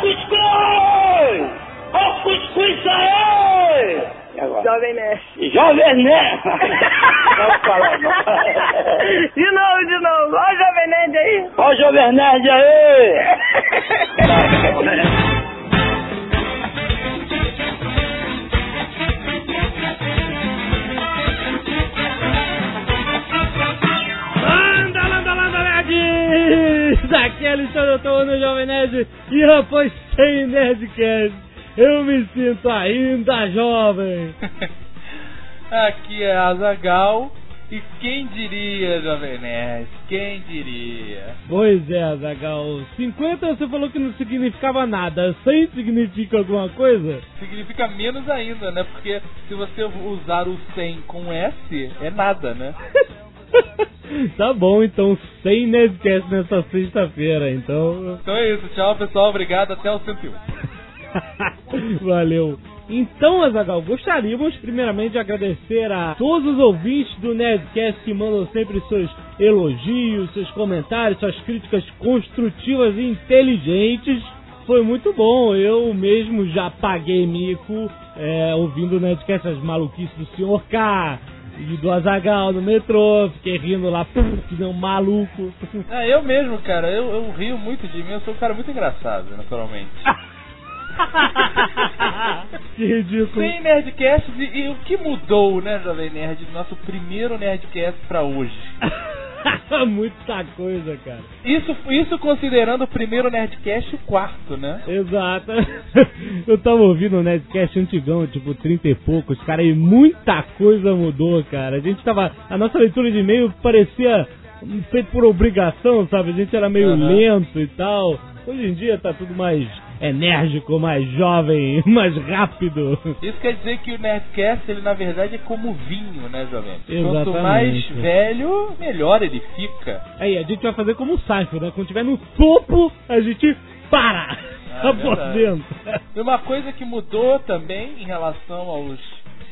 cuscuz! Ó cuscuz aí! E agora? Jovem Nerd. Jovem Nerd! Não fala, não. De novo, de novo. Ó o Jovem Nerd aí. Ó o Jovem Nerd aí! Aqui é Alexandre Antônio, Jovem Nerd, e rapaz, sem Nerdcast, eu me sinto ainda jovem. Aqui é Azagal e quem diria, Jovem Nerd? Quem diria? Pois é, Zagal, 50 você falou que não significava nada, 100 significa alguma coisa? Significa menos ainda, né? Porque se você usar o 100 com S, é nada, né? tá bom, então, sem Nerdcast nessa sexta-feira, então... Então é isso, tchau pessoal, obrigado, até o 101. Valeu. Então, Azagal, gostaríamos primeiramente de agradecer a todos os ouvintes do Nerdcast que mandam sempre seus elogios, seus comentários, suas críticas construtivas e inteligentes. Foi muito bom, eu mesmo já paguei mico é, ouvindo o Nerdcast as maluquices do Sr. K e do Azagal no metrô, fiquei rindo lá, pum, que nem um maluco. É, eu mesmo, cara, eu, eu rio muito de mim, eu sou um cara muito engraçado, naturalmente. que ridículo. Sem Nerdcast e, e o que mudou, né, Jovem Nerd, do nosso primeiro Nerdcast pra hoje? Muita coisa, cara. Isso, isso considerando o primeiro Nerdcast e o quarto, né? Exato. Eu tava ouvindo o Nerdcast antigão, tipo 30 e poucos, cara, e muita coisa mudou, cara. A gente tava. A nossa leitura de e-mail parecia feito por obrigação, sabe? A gente era meio Uhum. lento e tal. Hoje em dia tá tudo mais enérgico, mais jovem, mais rápido. Isso quer dizer que o Nerdcast, ele na verdade é como vinho, né, Jovem? Quanto Exatamente. mais velho, melhor ele fica. Aí, a gente vai fazer como o Cypher, né? Quando tiver no topo, a gente para! Ah, Aposenta. E uma coisa que mudou também em relação aos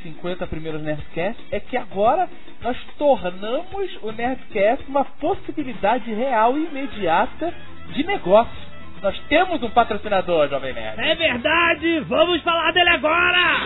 50 primeiros Nerdcasts é que agora nós tornamos o Nerdcast uma possibilidade real e imediata de negócio. Nós temos um patrocinador, Jovem Nerd. É verdade! Vamos falar dele agora!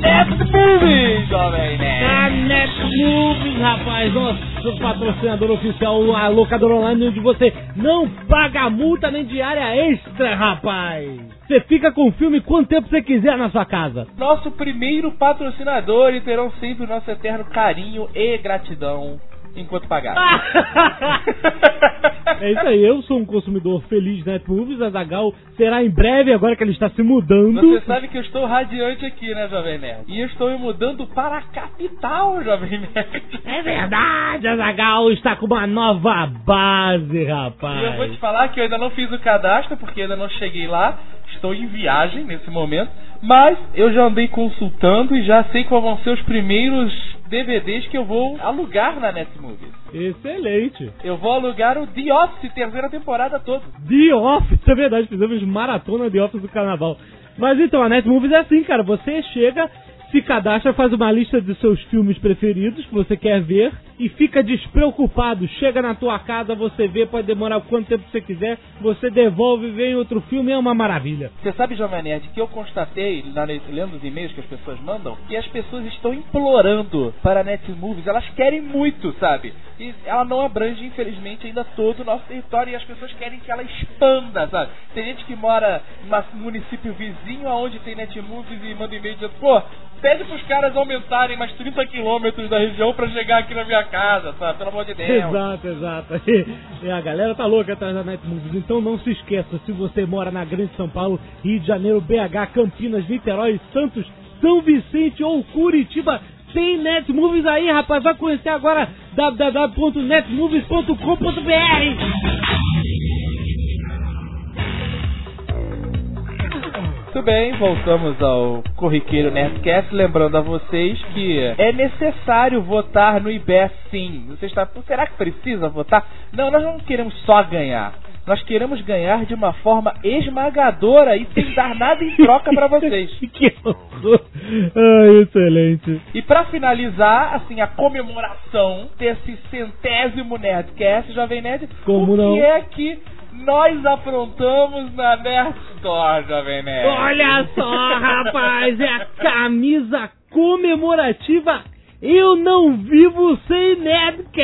Netmovies, Jovem A Nerd. Netmovies, rapaz, nosso patrocinador oficial, a locadora online onde você não paga multa nem diária extra, rapaz. Você fica com o filme quanto tempo você quiser na sua casa. Nosso primeiro patrocinador e terão sempre o nosso eterno carinho e gratidão enquanto pagar. É isso aí, eu sou um consumidor feliz da Netmovies, a Zagal será em breve, agora que ele está se mudando. Você sabe que eu estou radiante aqui, né, Jovem Nerd? E eu estou me mudando para a capital, Jovem Nerd. É verdade, a Zagal está com uma nova base, rapaz. E eu vou te falar que eu ainda não fiz o cadastro, porque ainda não cheguei lá. Estou em viagem nesse momento. Mas eu já andei consultando e já sei quais vão ser os primeiros DVDs que eu vou alugar na Netmovies. Excelente. Eu vou alugar o The Office, terceira temporada toda. The Office, é verdade, fizemos maratona The Office do carnaval. Mas então, a Netmovies é assim, cara, você chega, se cadastra, faz uma lista dos seus filmes preferidos que você quer ver e fica despreocupado. Chega na tua casa, você vê, pode demorar quanto tempo você quiser, você devolve, vem outro filme, é uma maravilha. Você sabe, Jovem Nerd, que eu constatei, na, lendo os e-mails que as pessoas mandam, que as pessoas estão implorando para a Netmovies. Elas querem muito, sabe? E ela não abrange, infelizmente, ainda todo o nosso território e as pessoas querem que ela expanda, sabe? Tem gente que mora um município vizinho aonde tem Netmovies e manda e-mail dizendo, pô, pede pros caras aumentarem mais 30 quilômetros da região para chegar aqui na minha casa, sabe? Pelo amor de Deus. Exato, exato. E a galera tá louca atrás da Netmovies. Então não se esqueça, se você mora na Grande São Paulo, Rio de Janeiro, BH, Campinas, Niterói, Santos, São Vicente ou Curitiba, tem Netmovies aí, rapaz. Vai conhecer agora www.netmovies.com.br. Muito bem, voltamos ao Corriqueiro Nerdcast, lembrando a vocês que é necessário votar no IBES sim. Você está, será que precisa votar? Não, nós não queremos só ganhar. Nós queremos ganhar de uma forma esmagadora e sem dar nada em troca para vocês. que horror! Ai, excelente. E para finalizar, assim, a comemoração desse centésimo Nerdcast, Jovem Nerd, Como o não? que é que nós aprontamos na Nerd Store, Jovem Nerd? Olha só, rapaz, é a camisa comemorativa Eu Não Vivo Sem Nerdcast!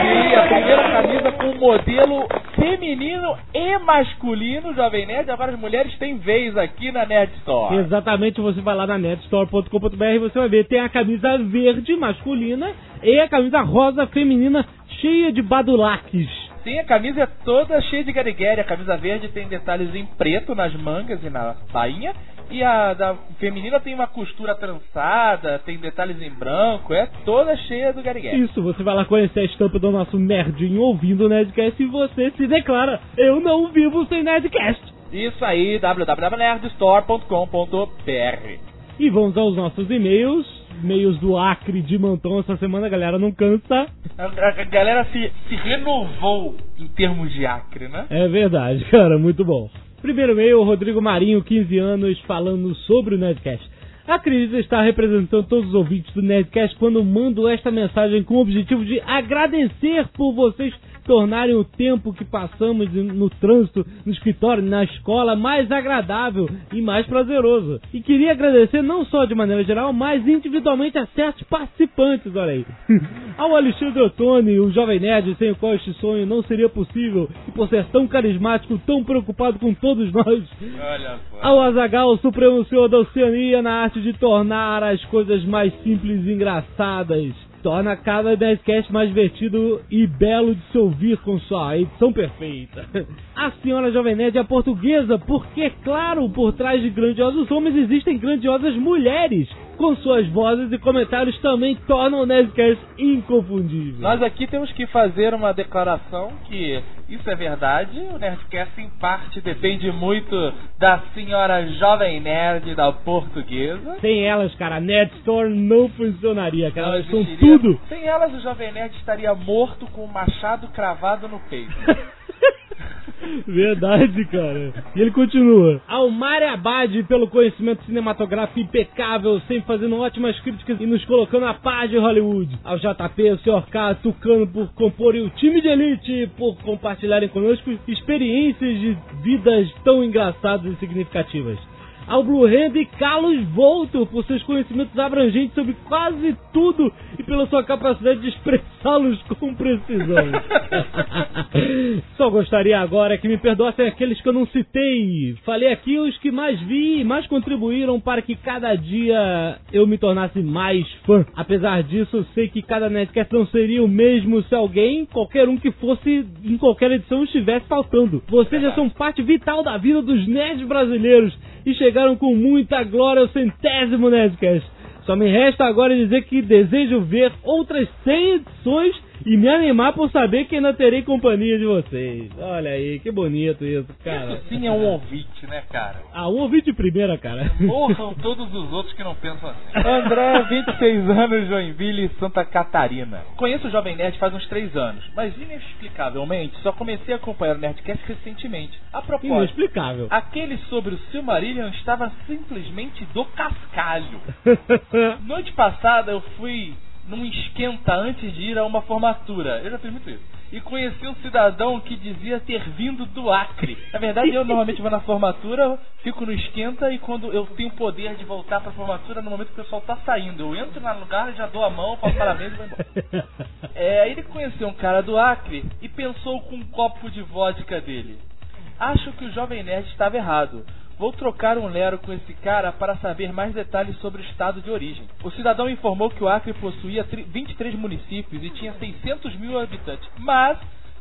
Sim, a primeira camisa com modelo feminino e masculino, Jovem Nerd. Agora as mulheres têm vez aqui na Nerd Store. Exatamente, você vai lá na netstore.com.br e você vai ver, tem a camisa verde masculina e a camisa rosa feminina cheia de badulaques. Sim, a camisa é toda cheia de garigueri. A camisa verde tem detalhes em preto nas mangas e na bainha. E a da feminina tem uma costura trançada, tem detalhes em branco. É toda cheia do garigueri. Isso, você vai lá conhecer a estampa do nosso nerdinho ouvindo o Nerdcast e você se declara, eu não vivo sem Nerdcast. Isso aí, www.nerdstore.com.br. E vamos aos nossos e-mails, e-mails do Acre de Mantão essa semana, a galera não cansa. A, a- a galera se, se renovou em termos de acre, né? É verdade, cara, muito bom. Primeiro e-mail, Rodrigo Marinho, 15 anos, falando sobre o Nerdcast. Acredito estar representando todos os ouvintes do Nerdcast quando mando esta mensagem com o objetivo de agradecer por vocês tornarem o tempo que passamos no trânsito, no escritório, na escola mais agradável e mais prazeroso. E queria agradecer não só de maneira geral, mas individualmente a certos participantes, olha aí. Ao Alexandre Ottoni, o jovem nerd sem o qual este sonho não seria possível, e por ser tão carismático, tão preocupado com todos nós. Olha só. Ao Azagal, o Supremo Senhor da Oceania, na arte de tornar as coisas mais simples e engraçadas. Torna cada Nerdcast mais divertido e belo de se ouvir com sua edição perfeita. A senhora Jovem Nerd é portuguesa porque, claro, por trás de grandiosos homens existem grandiosas mulheres. Com suas vozes e comentários também tornam o Nerdcast inconfundível. Nós aqui temos que fazer uma declaração que isso é verdade. O Nerdcast, em parte, depende muito da senhora Jovem Nerd da portuguesa. Sem elas, cara, a Nerd Store não funcionaria, cara. Não Elas são tudo. Sem elas, o Jovem Nerd estaria morto com um machado cravado no peito. Verdade, cara. E ele continua. Mário Abad pelo conhecimento cinematográfico impecável, sempre fazendo ótimas críticas e nos colocando a paz de Hollywood. Ao JP, o Sr. K, Tucano por comporem o time de elite, por compartilharem conosco experiências de vidas tão engraçadas e significativas. Ao Blue Hand e Carlos Volto por seus conhecimentos abrangentes sobre quase tudo e pela sua capacidade de expressá-los com precisão. Só gostaria agora que me perdoassem aqueles que eu não citei. Falei aqui os que mais vi e mais contribuíram para que cada dia eu me tornasse mais fã. Apesar disso, eu sei que cada Nerdcast não seria o mesmo se alguém, qualquer um que fosse em qualquer edição, estivesse faltando. Vocês já são parte vital da vida dos nerds brasileiros e chegaram com muita glória ao centésimo Nerdcast. Só me resta agora dizer que desejo ver outras 100 edições e me animar por saber que ainda terei companhia de vocês. Olha aí, que bonito isso, cara. Isso sim é um ouvinte, né, cara? Ah, um ouvinte de primeira, cara. Morram todos os outros que não pensam assim. André, 26 anos, Joinville, Santa Catarina. Conheço o Jovem Nerd faz uns 3 anos, mas inexplicavelmente só comecei a acompanhar o Nerdcast recentemente. A propósito, Inexplicável. aquele sobre o Silmarillion estava simplesmente do cascalho. Noite passada eu fui num esquenta antes de ir a uma formatura. Eu já fiz muito isso. E conheci um cidadão que dizia ter vindo do Acre. Na verdade, eu normalmente vou na formatura, fico no esquenta e quando eu tenho poder de voltar pra formatura, no momento que o pessoal tá saindo, eu entro no lugar, já dou a mão, falo parabéns e vou embora. É, aí ele conheceu um cara do Acre e pensou com um copo de vodka dele. Acho que o Jovem Nerd estava errado. Vou trocar um lero com esse cara para saber mais detalhes sobre o estado de origem. O cidadão informou que o Acre possuía tri- 23 municípios e tinha 600 mil habitantes. Mas,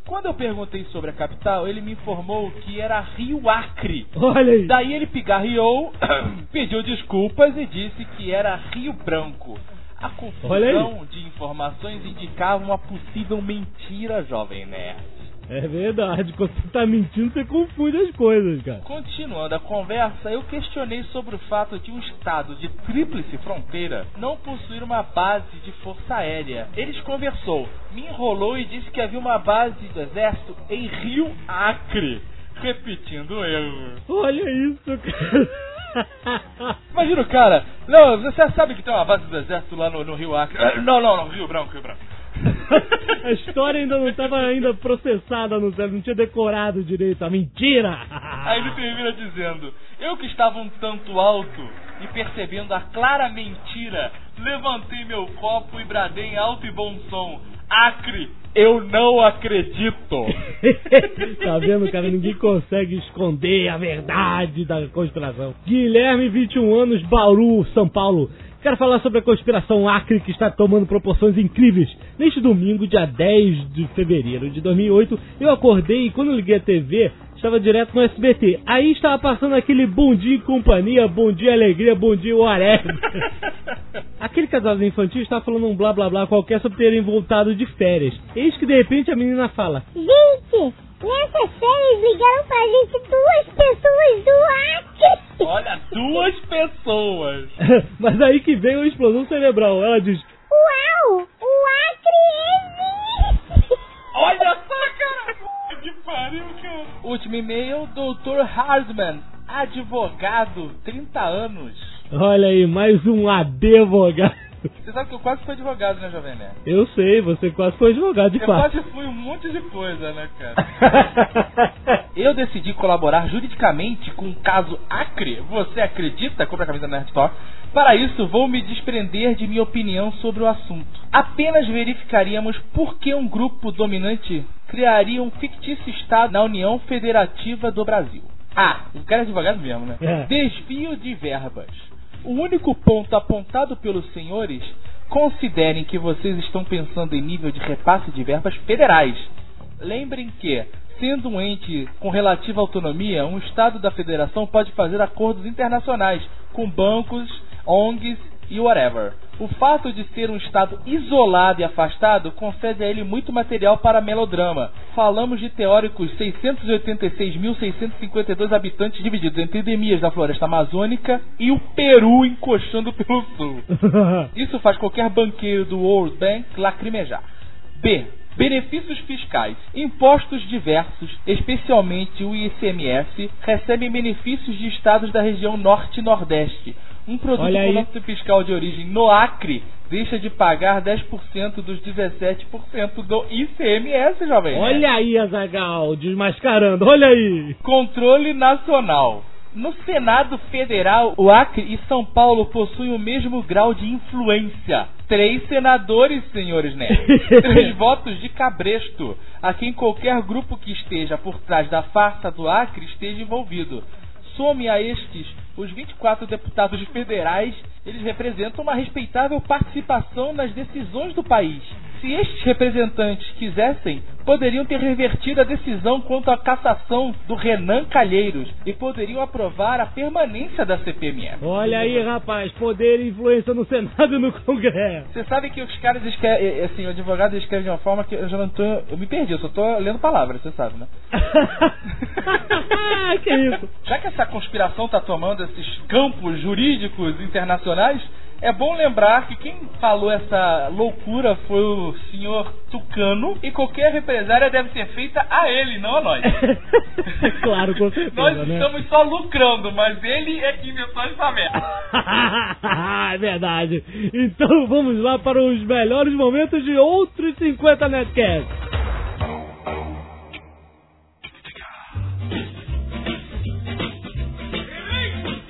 quando eu perguntei sobre a capital, ele me informou que era Rio Acre. Olha aí. Daí ele pigarreou, pediu desculpas e disse que era Rio Branco. A confusão de informações indicava uma possível mentira, jovem nerd. É verdade, quando você tá mentindo, você confunde as coisas, cara. Continuando a conversa, eu questionei sobre o fato de um estado de tríplice fronteira não possuir uma base de força aérea. Eles conversou, me enrolou e disse que havia uma base do exército em Rio Acre. Repetindo o erro. Olha isso, cara. Imagina o cara, não, você sabe que tem uma base do exército lá no, no Rio Acre. Ah, Não, não, não, Rio Branco, Rio Branco. A história ainda não estava ainda processada no cérebro, não tinha decorado direito a mentira. Aí ele termina dizendo: Eu que estava um tanto alto e percebendo a clara mentira, levantei meu copo e bradei em alto e bom som: Acre, eu não acredito. tá vendo, cara? Ninguém consegue esconder a verdade da conspiração. Guilherme, 21 anos, Bauru, São Paulo. Quero falar sobre a conspiração Acre que está tomando proporções incríveis. Neste domingo, dia 10 de fevereiro de 2008, eu acordei e quando liguei a TV, estava direto no SBT. Aí estava passando aquele Bom Dia e Companhia, Bom Dia Alegria, Bom Dia whatever. Aquele casalzinho infantil estava falando um blá blá blá qualquer sobre terem voltado de férias. Eis que de repente a menina fala: Gente, nessas férias ligaram pra gente duas pessoas do Acre. Olha, duas pessoas. Mas aí que veio a explosão cerebral. Ela diz: Uau, o Acre existe. Olha só, cara. Que pariu, cara. Último e-mail, Dr. Hardman, advogado, 30 anos. Olha aí, mais um advogado. Você sabe que eu quase fui advogado, né, Jovem Nerd? Eu sei, você quase foi advogado de Eu fato. quase fui um monte de coisa, né, cara? Eu decidi colaborar juridicamente com o caso Acre. Você acredita? Compre a camisa Nerd Store. Para isso, vou me desprender de minha opinião sobre o assunto. Apenas verificaríamos por que um grupo dominante criaria um fictício Estado na União Federativa do Brasil. Ah, o cara é advogado mesmo, né? É. Desvio de verbas. O único ponto apontado pelos senhores, considerem que vocês estão pensando em nível de repasse de verbas federais. Lembrem que, sendo um ente com relativa autonomia, um Estado da Federação pode fazer acordos internacionais com bancos, ONGs e whatever. O fato de ser um Estado isolado e afastado concede a ele muito material para melodrama. Falamos de teóricos 686.652 habitantes divididos entre endemias da floresta amazônica e o Peru encoxando pelo sul. Isso faz qualquer banqueiro do World Bank lacrimejar. B. Benefícios fiscais. Impostos diversos, especialmente o ICMS, recebem benefícios de estados da região Norte e Nordeste. Um produto Olha com nota fiscal de origem no Acre deixa de pagar 10% dos 17% do ICMS, jovem. Olha aí, Azagal, desmascarando, olha aí. Controle nacional. No Senado Federal, o Acre e São Paulo possuem o mesmo grau de influência. Três senadores, senhores nerds. Três votos de cabresto, a quem qualquer grupo que esteja por trás da farsa do Acre esteja envolvido. Some a estes os 24 deputados federais, eles representam uma respeitável participação nas decisões do país. Se estes representantes quisessem, poderiam ter revertido a decisão quanto à cassação do Renan Calheiros e poderiam aprovar a permanência da CPMF. Olha aí, rapaz, poder e influência no Senado e no Congresso. Você sabe que os caras escrevem, assim, o advogado escreve de uma forma que eu já não tô, eu me perdi, eu só tô lendo palavras, você sabe, né? que isso? Já que essa conspiração está tomando esses campos jurídicos internacionais, é bom lembrar que quem falou essa loucura foi o senhor Tucano e qualquer represária deve ser feita a ele, não a nós. claro, com certeza, Nós né? estamos só lucrando, mas ele é que inventou essa merda. é verdade. Então vamos lá para os melhores momentos de outros 50 Netcasts.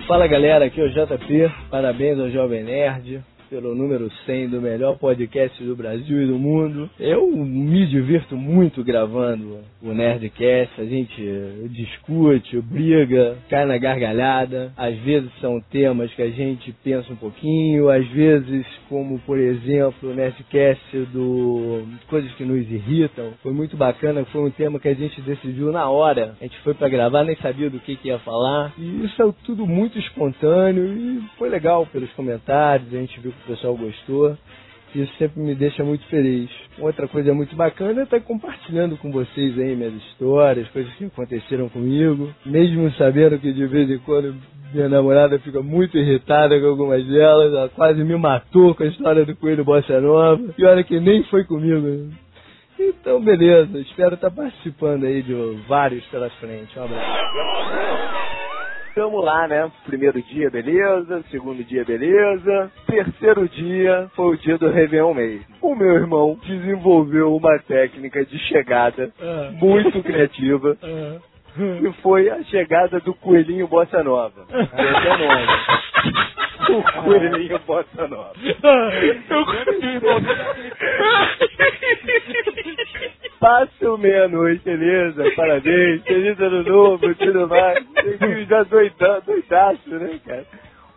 Fala galera, aqui é o JP. Parabéns ao Jovem Nerd pelo número 100 do melhor podcast do Brasil e do mundo. Eu me divirto muito gravando o Nerdcast. A gente discute, briga, cai na gargalhada. Às vezes são temas que a gente pensa um pouquinho, às vezes, como por exemplo o Nerdcast do Coisas que nos irritam. Foi muito bacana, foi um tema que a gente decidiu na hora. A gente foi pra gravar, nem sabia do que, que ia falar. E isso é tudo muito espontâneo e foi legal pelos comentários, a gente viu o pessoal gostou. Isso sempre me deixa muito feliz. Outra coisa muito bacana é estar compartilhando com vocês aí minhas histórias, coisas que aconteceram comigo, mesmo sabendo que de vez em quando minha namorada fica muito irritada com algumas delas, ela quase me matou com a história do coelho bossa nova, e olha que nem foi comigo. Então, beleza, espero estar participando aí de vários pela frente. Um abraço. Tamo lá, né? Primeiro dia, beleza. Segundo dia, beleza. Terceiro dia foi o dia do Réveillon mesmo. O meu irmão desenvolveu uma técnica de chegada Ah. muito criativa. Ah. Que foi a chegada do coelhinho bossa nova. Esse é o nome. O coelhinho bossa nova. Passa meia-noite, beleza? Parabéns, feliz ano novo, tudo mais. Eu já doidão, doidaço, né, cara?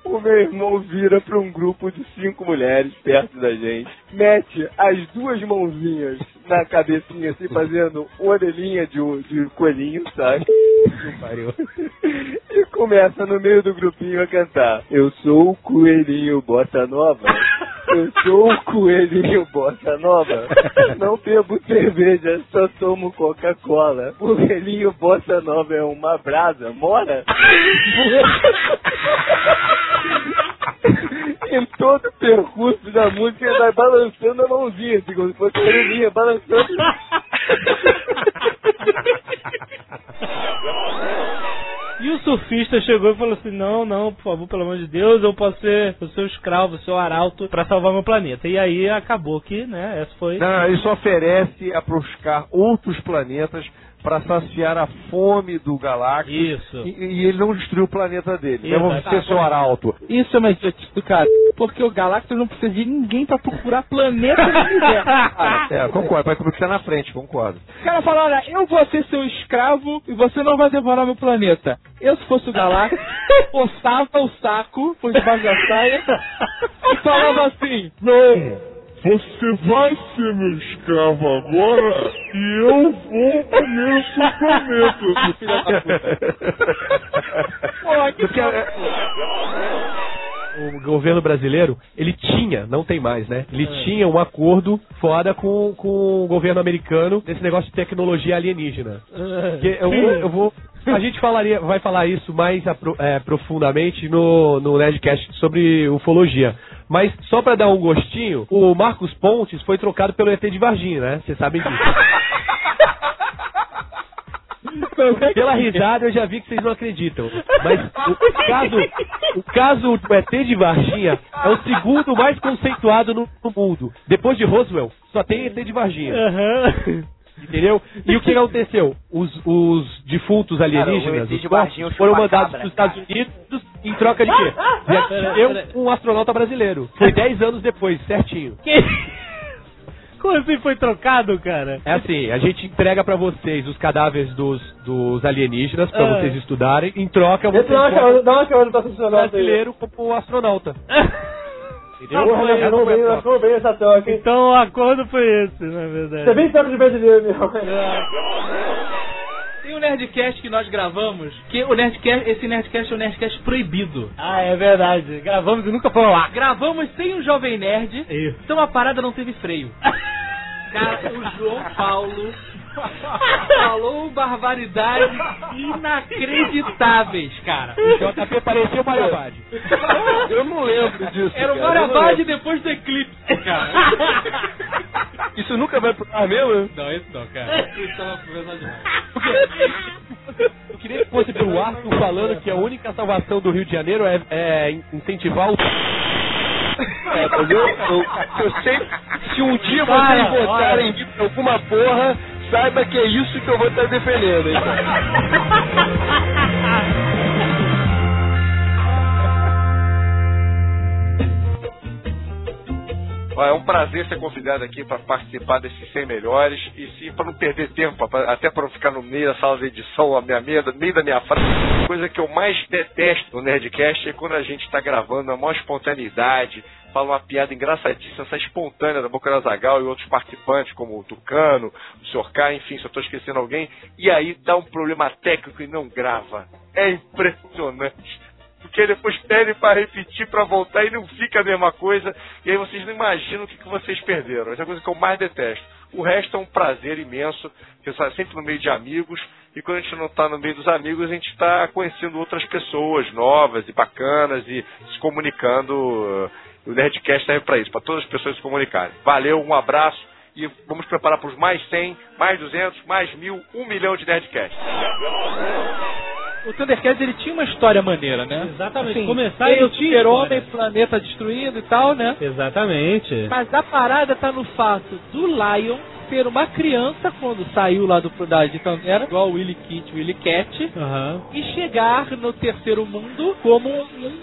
O meu irmão vira pra um grupo de cinco mulheres perto da gente, mete as duas mãozinhas na cabecinha, assim, fazendo orelhinha de, de coelhinho, sabe? Pariu. E começa no meio do grupinho a cantar. Eu sou o coelhinho bossa nova. Eu sou o coelhinho bossa nova. Não bebo cerveja, só tomo Coca-Cola. O coelhinho bossa nova é uma brasa, mora? em todo o percurso da música ele vai balançando a mãozinha, assim, como se fosse a orelhinha, balançando. E o surfista chegou e falou assim: Não, não, por favor, pelo amor de Deus, eu posso ser o seu escravo, o seu arauto, pra salvar meu planeta. E aí acabou que, né, essa foi. Não, ele só oferece a buscar outros planetas para saciar a fome do Galactus. Isso. E, e ele não destruiu o planeta dele. Então vamos Exato. ser seu arauto. Isso é uma idiotice do cara. Porque o Galactus não precisa de ninguém pra procurar planeta no universo. Ah, é, concordo. Vai comigo que tá na frente, concordo. O cara fala, olha, eu vou ser seu escravo e você não vai devorar meu planeta. Eu, se fosse o Galactus, coçava o saco por debaixo da saia e falava assim, Não! Você vai ser meu escravo agora e eu vou comer o seu planeta, filho da puta. pô, que Porque, o governo brasileiro, ele tinha, não tem mais, né? Ele tinha um acordo foda com, com o governo americano nesse negócio de tecnologia alienígena. Que eu, eu vou. A gente falaria, vai falar isso mais é, profundamente no, no Nerdcast sobre ufologia. Mas só pra dar um gostinho, o Marcos Pontes foi trocado pelo ET de Varginha, né? Vocês sabem disso. Pela risada eu já vi que vocês não acreditam. Mas o caso, o caso do ET de Varginha é o segundo mais conceituado no, no mundo. Depois de Roswell, só tem ET de Varginha. Aham. Entendeu? E o que aconteceu? Os, os defuntos alienígenas, Cara, o ET os de Varginha corpos, foram mandados para os Estados Unidos em troca de quê? De eu, um astronauta brasileiro. Foi 10 anos depois, certinho. Como assim foi trocado, cara? É assim, a gente entrega pra vocês os cadáveres dos, dos alienígenas pra Ah. vocês estudarem. Em troca, vocês Dá uma chamada- dá uma chamada pra o funcionar aí. brasileiro como astronauta. Entendeu? Porra, Essa não veio, troca. não veio essa troca, hein? Então o acordo foi esse, na verdade. Você é bem perto de brasileiro, meu. Tem um Nerdcast que nós gravamos, que o Nerdcast, esse Nerdcast é o Nerdcast proibido. Ah, é verdade. Gravamos e nunca foi lá. Gravamos sem o Jovem Nerd, Isso. então a parada não teve freio. Cara, o João Paulo falou barbaridades inacreditáveis, cara. O JP parecia o Mario. Eu não lembro disso. Era o Marabade depois do eclipse, cara. Isso nunca vai pro ar mesmo? Não, esse não, cara. Isso tava conversando demais. Eu queria que fosse pelo Arthur falando que a única salvação do Rio de Janeiro é, é incentivar o. É, mas eu, eu, sei, se um dia Para, vocês votarem em alguma porra, saiba que é isso que eu vou estar defendendo, hein, É um prazer ser convidado aqui para participar desses 100 melhores e sim para não perder tempo, pra- até para não ficar no meio da sala de edição, a minha meia, meio da minha frase. Coisa que eu mais detesto no Nerdcast é quando a gente está gravando a maior espontaneidade, fala uma piada engraçadíssima, essa espontânea da Boca da Zagal e outros participantes, como o Tucano, o Sr. K, enfim, se eu estou esquecendo alguém, e aí dá um problema técnico e não grava. É impressionante. Porque depois pedem para repetir, para voltar e não fica a mesma coisa. E aí vocês não imaginam o que, que vocês perderam. Essa é a coisa que eu mais detesto. O resto é um prazer imenso, que saio sempre no meio de amigos. E quando a gente não está no meio dos amigos, a gente está conhecendo outras pessoas novas e bacanas e se comunicando. O Nerdcast serve para isso, para todas as pessoas se comunicarem. Valeu, um abraço e vamos preparar para os mais 100, mais 200, mais mil, um milhão de Nerdcasts. O Thundercats ele tinha uma história maneira, né? Exatamente. Assim, Começar ele tinha história. planeta destruído e tal, né? Exatamente. Mas a parada tá no fato do Lion ser uma criança quando saiu lá do da de Tandera, igual o Willy Kit, Willy Cat, Aham. e chegar no terceiro mundo como um,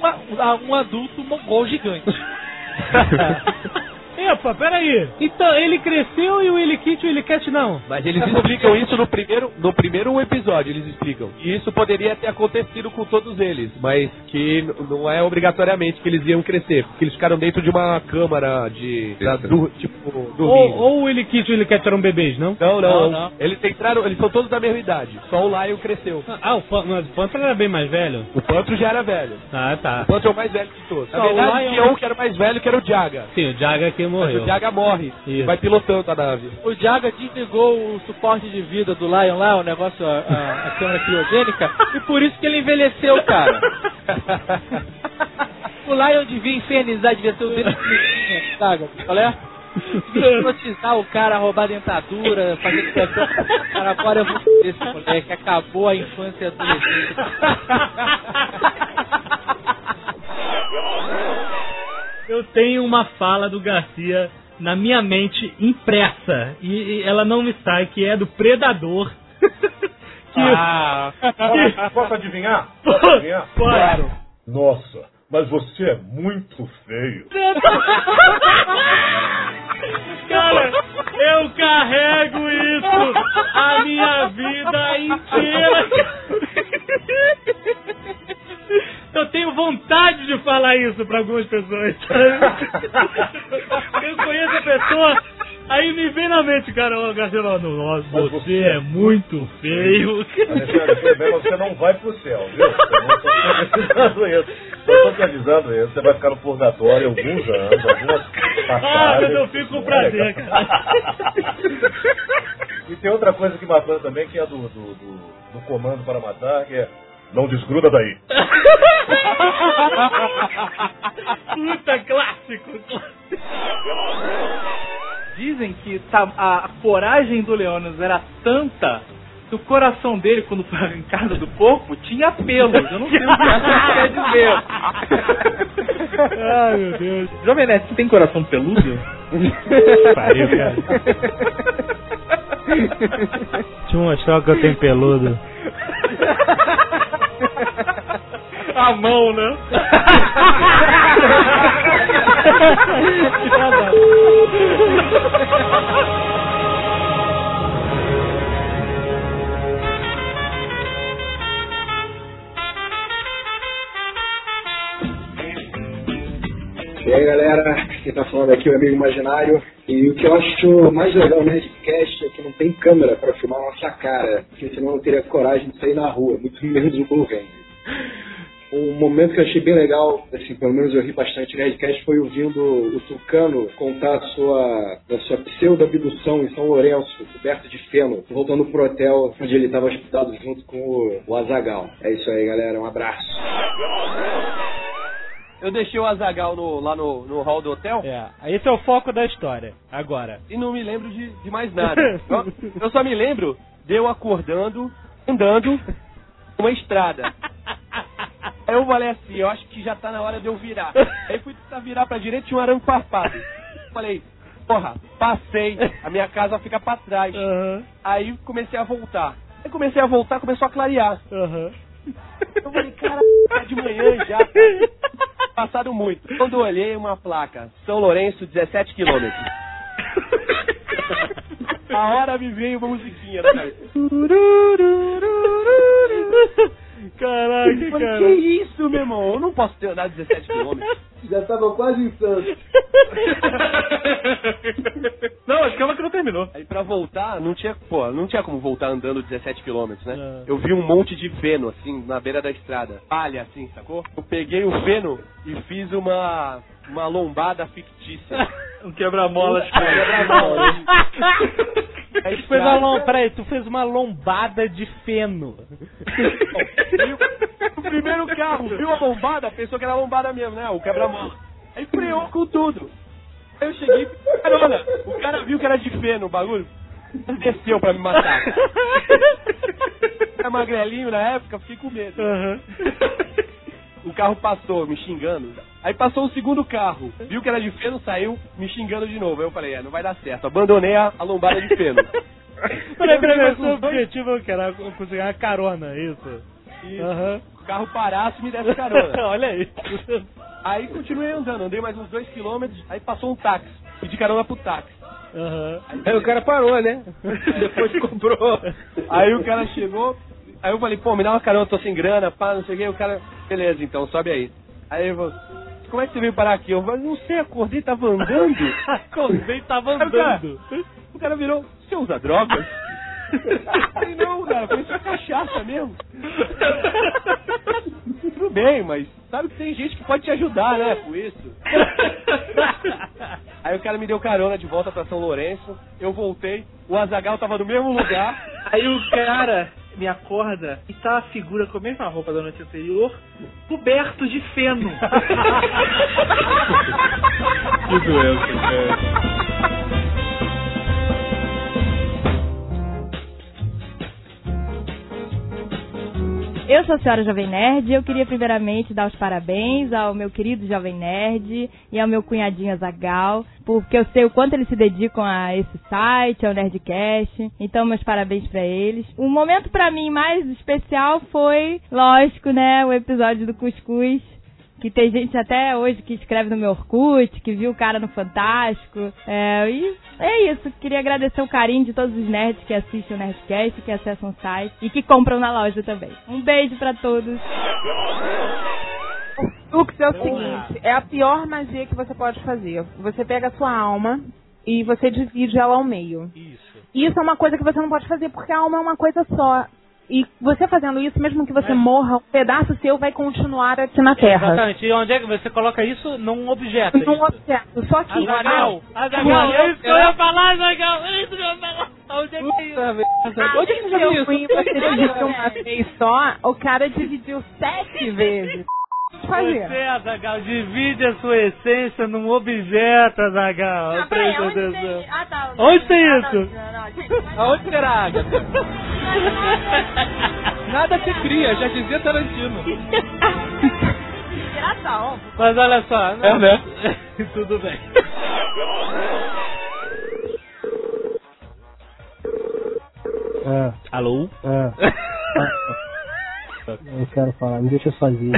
um adulto mongol gigante. Epa, peraí. Então, ele cresceu e o Willy Kit e o Willy Cat não. Mas eles explicam isso no primeiro, no primeiro episódio, eles explicam. E isso poderia ter acontecido com todos eles, mas que não é obrigatoriamente que eles iam crescer, porque eles ficaram dentro de uma câmara de. da- do, tipo, dormindo. Ou, ou o Willy Kit e o Willy Cat eram bebês, não? Não, não, Não, não. Eles entraram, eles são todos da mesma idade. Só o Lion cresceu. Ah, o Pan- o Panther era bem mais velho. O Pantro já era velho. Ah, tá. O Pantro é o mais velho de todos. Na Só o verdade, Lion- tinha um que era mais velho, que era o Jaga. Sim, o Jaga que Mas morreu. o Jaga morre. Isso. Vai pilotando a nave. O Jaga desligou o suporte de vida do Lion lá, o negócio, a, a, a câmera criogênica, e por isso que ele envelheceu, cara. O Lion devia infernizar, devia ser o dele sabe? Qual é? Hipnotizar o cara, roubar dentadura, fazer questão. Cara, agora eu vou esse moleque, acabou a infância e a adolescência. Eu tenho uma fala do Garcia na minha mente impressa e, e ela não me sai, que é do Predador. que, Ah, que- Posso adivinhar? Posso adivinhar? Pode. Nossa, mas você é muito feio. Cara, eu carrego isso a minha vida inteira. Eu tenho vontade de falar isso pra algumas pessoas. Eu conheço a pessoa, aí me vem na mente, cara, o Garcia falando, nossa, você é muito feio. Alexandre, você não vai pro céu, viu? Eu tô te avisando isso. Eu tô te avisando isso. Você vai ficar no purgatório alguns anos, algumas Ah, passagens. mas eu fico com prazer, cara. E tem outra coisa que bacana também, que é do, do, do, do comando para matar, que é não desgruda daí. Puta, clássico. Dizem que tá- a, a coragem do Leônidas era tanta que o coração dele, quando foi arrancado do corpo, tinha pelos. Eu não sei o que isso quer dizer. Ai, meu Deus. Jovem Nerd, você tem coração peludo? Pariu, cara. Deixa eu mostrar o que eu tenho peludo. A mão, né? E aí galera, quem tá falando aqui é o amigo imaginário. E o que eu acho mais legal no Nerdcast é que não tem câmera pra filmar nossa cara, porque senão eu não teria coragem de sair na rua, muito menos o Blue Ranger. Um momento que eu achei bem legal, assim, pelo menos eu ri bastante no Nerdcast, foi ouvindo o Tucano contar a sua, da sua pseudo-abdução em São Lourenço, coberto de feno, voltando pro hotel onde ele estava hospedado junto com o, o Azagal. É isso aí, galera, um abraço. Eu deixei o Azagal no- lá no, no hall do hotel É, esse é o foco da história. Agora. e não me lembro de, de mais nada. eu, eu só me lembro de eu acordando, andando uma estrada. Aí eu falei assim, eu acho que já tá na hora de eu virar. Aí fui tentar virar pra direita e tinha um arame farpado. Falei, porra, passei, a minha casa fica pra trás. Aham, Aí comecei a voltar. Aí comecei a voltar, começou a clarear. aham. Eu falei, cara, tá de manhã já. Passado muito. Quando eu olhei uma placa, São Lourenço, 17 quilômetros. A hora me veio uma musiquinha na cabeça. Caraca, Eu falei, cara. que isso, meu irmão? Eu não posso ter andado 17 quilômetros. Já tava quase em Santos. Não, acho que ela que não terminou. Aí pra voltar, não tinha, pô, não tinha como voltar andando 17 km, né? É. Eu vi um monte de feno, assim, na beira da estrada. Palha, assim, sacou? Eu peguei o feno e fiz uma, uma lombada fictícia. Um quebra-molas. Um quebra-molas. Tu fez uma lom... Peraí, tu fez uma lombada de feno. O primeiro carro viu a lombada, pensou que era lombada mesmo, né? O quebra-mola. Aí freou com tudo. Aí eu cheguei, carona, o cara viu que era de feno o bagulho. Desceu pra me matar. Era magrelinho na época, fiquei com medo. O carro passou, me xingando. Aí passou o segundo carro, viu que era de feno, saiu me xingando de novo. Aí eu falei, é, não vai dar certo. Abandonei a, a lombada de feno. Peraí, peraí, o objetivo que era conseguir uma carona, isso. Isso. Aham. O carro parasse e me desse carona. Olha aí. Aí continuei andando, andei mais uns dois quilômetros, aí passou um táxi. Pedi carona pro táxi. Aham. Aí o cara parou, né? Depois comprou. Aí o cara chegou, aí eu falei, pô, me dá uma carona, tô sem grana, pá, não sei o que, o cara, beleza, então, sobe aí. Aí ele falou, como é que você veio parar aqui? Eu falei, não sei, acordei, tava andando. Acordei, tava Aí o cara- andando. O cara virou, você usa drogas? Falei, não, cara, foi só cachaça mesmo. Tudo bem, mas sabe que tem gente que pode te ajudar, né, com isso. Aí o cara me deu carona de volta pra São Lourenço, eu voltei, o Azagal tava no mesmo lugar. Aí o cara me acorda e tá a figura com a mesma roupa da noite anterior, coberto de feno. Que doença, cara. Eu sou a senhora Jovem Nerd e eu queria primeiramente dar os parabéns ao meu querido Jovem Nerd e ao meu cunhadinho Azagal, porque eu sei o quanto eles se dedicam a esse site, ao Nerdcast. Então, meus parabéns pra eles. O momento pra mim mais especial foi, lógico, né, o episódio do Cuscuz. Que tem gente até hoje que escreve no meu Orkut, que viu o cara no Fantástico. É, e é isso. Queria agradecer o carinho de todos os nerds que assistem o Nerdcast, que acessam o site e que compram na loja também. Um beijo pra todos. Lux é o seguinte, é a pior magia que você pode fazer. Você pega a sua alma e você divide ela ao meio. Isso. Isso é uma coisa que você não pode fazer, porque a alma é uma coisa só. E você fazendo isso, mesmo que você morra, um pedaço seu vai continuar aqui na Terra. Exatamente. E onde é que você coloca isso? Num objeto. é Num isso? objeto. Só que. Azagal, Ah, Azagal, é isso que eu ia falar, Azagal, é isso que eu ia falar. Onde é que é isso? Onde é que você viu ruim você dividiu uma vez só, o cara dividiu sete vezes. Fazer. Você, Azagal, divide a sua essência num objeto, Azagal. Não, peraí, onde tem... Ah, tá. Onde tem Ah, isso? não, não, não, Aonde será, Agatha? Nada se cria, já dizia Tarantino. Inspiração. Mas olha só. É, né? Tudo bem. Ah, Alô? ah. Eu quero falar, me deixa sozinho.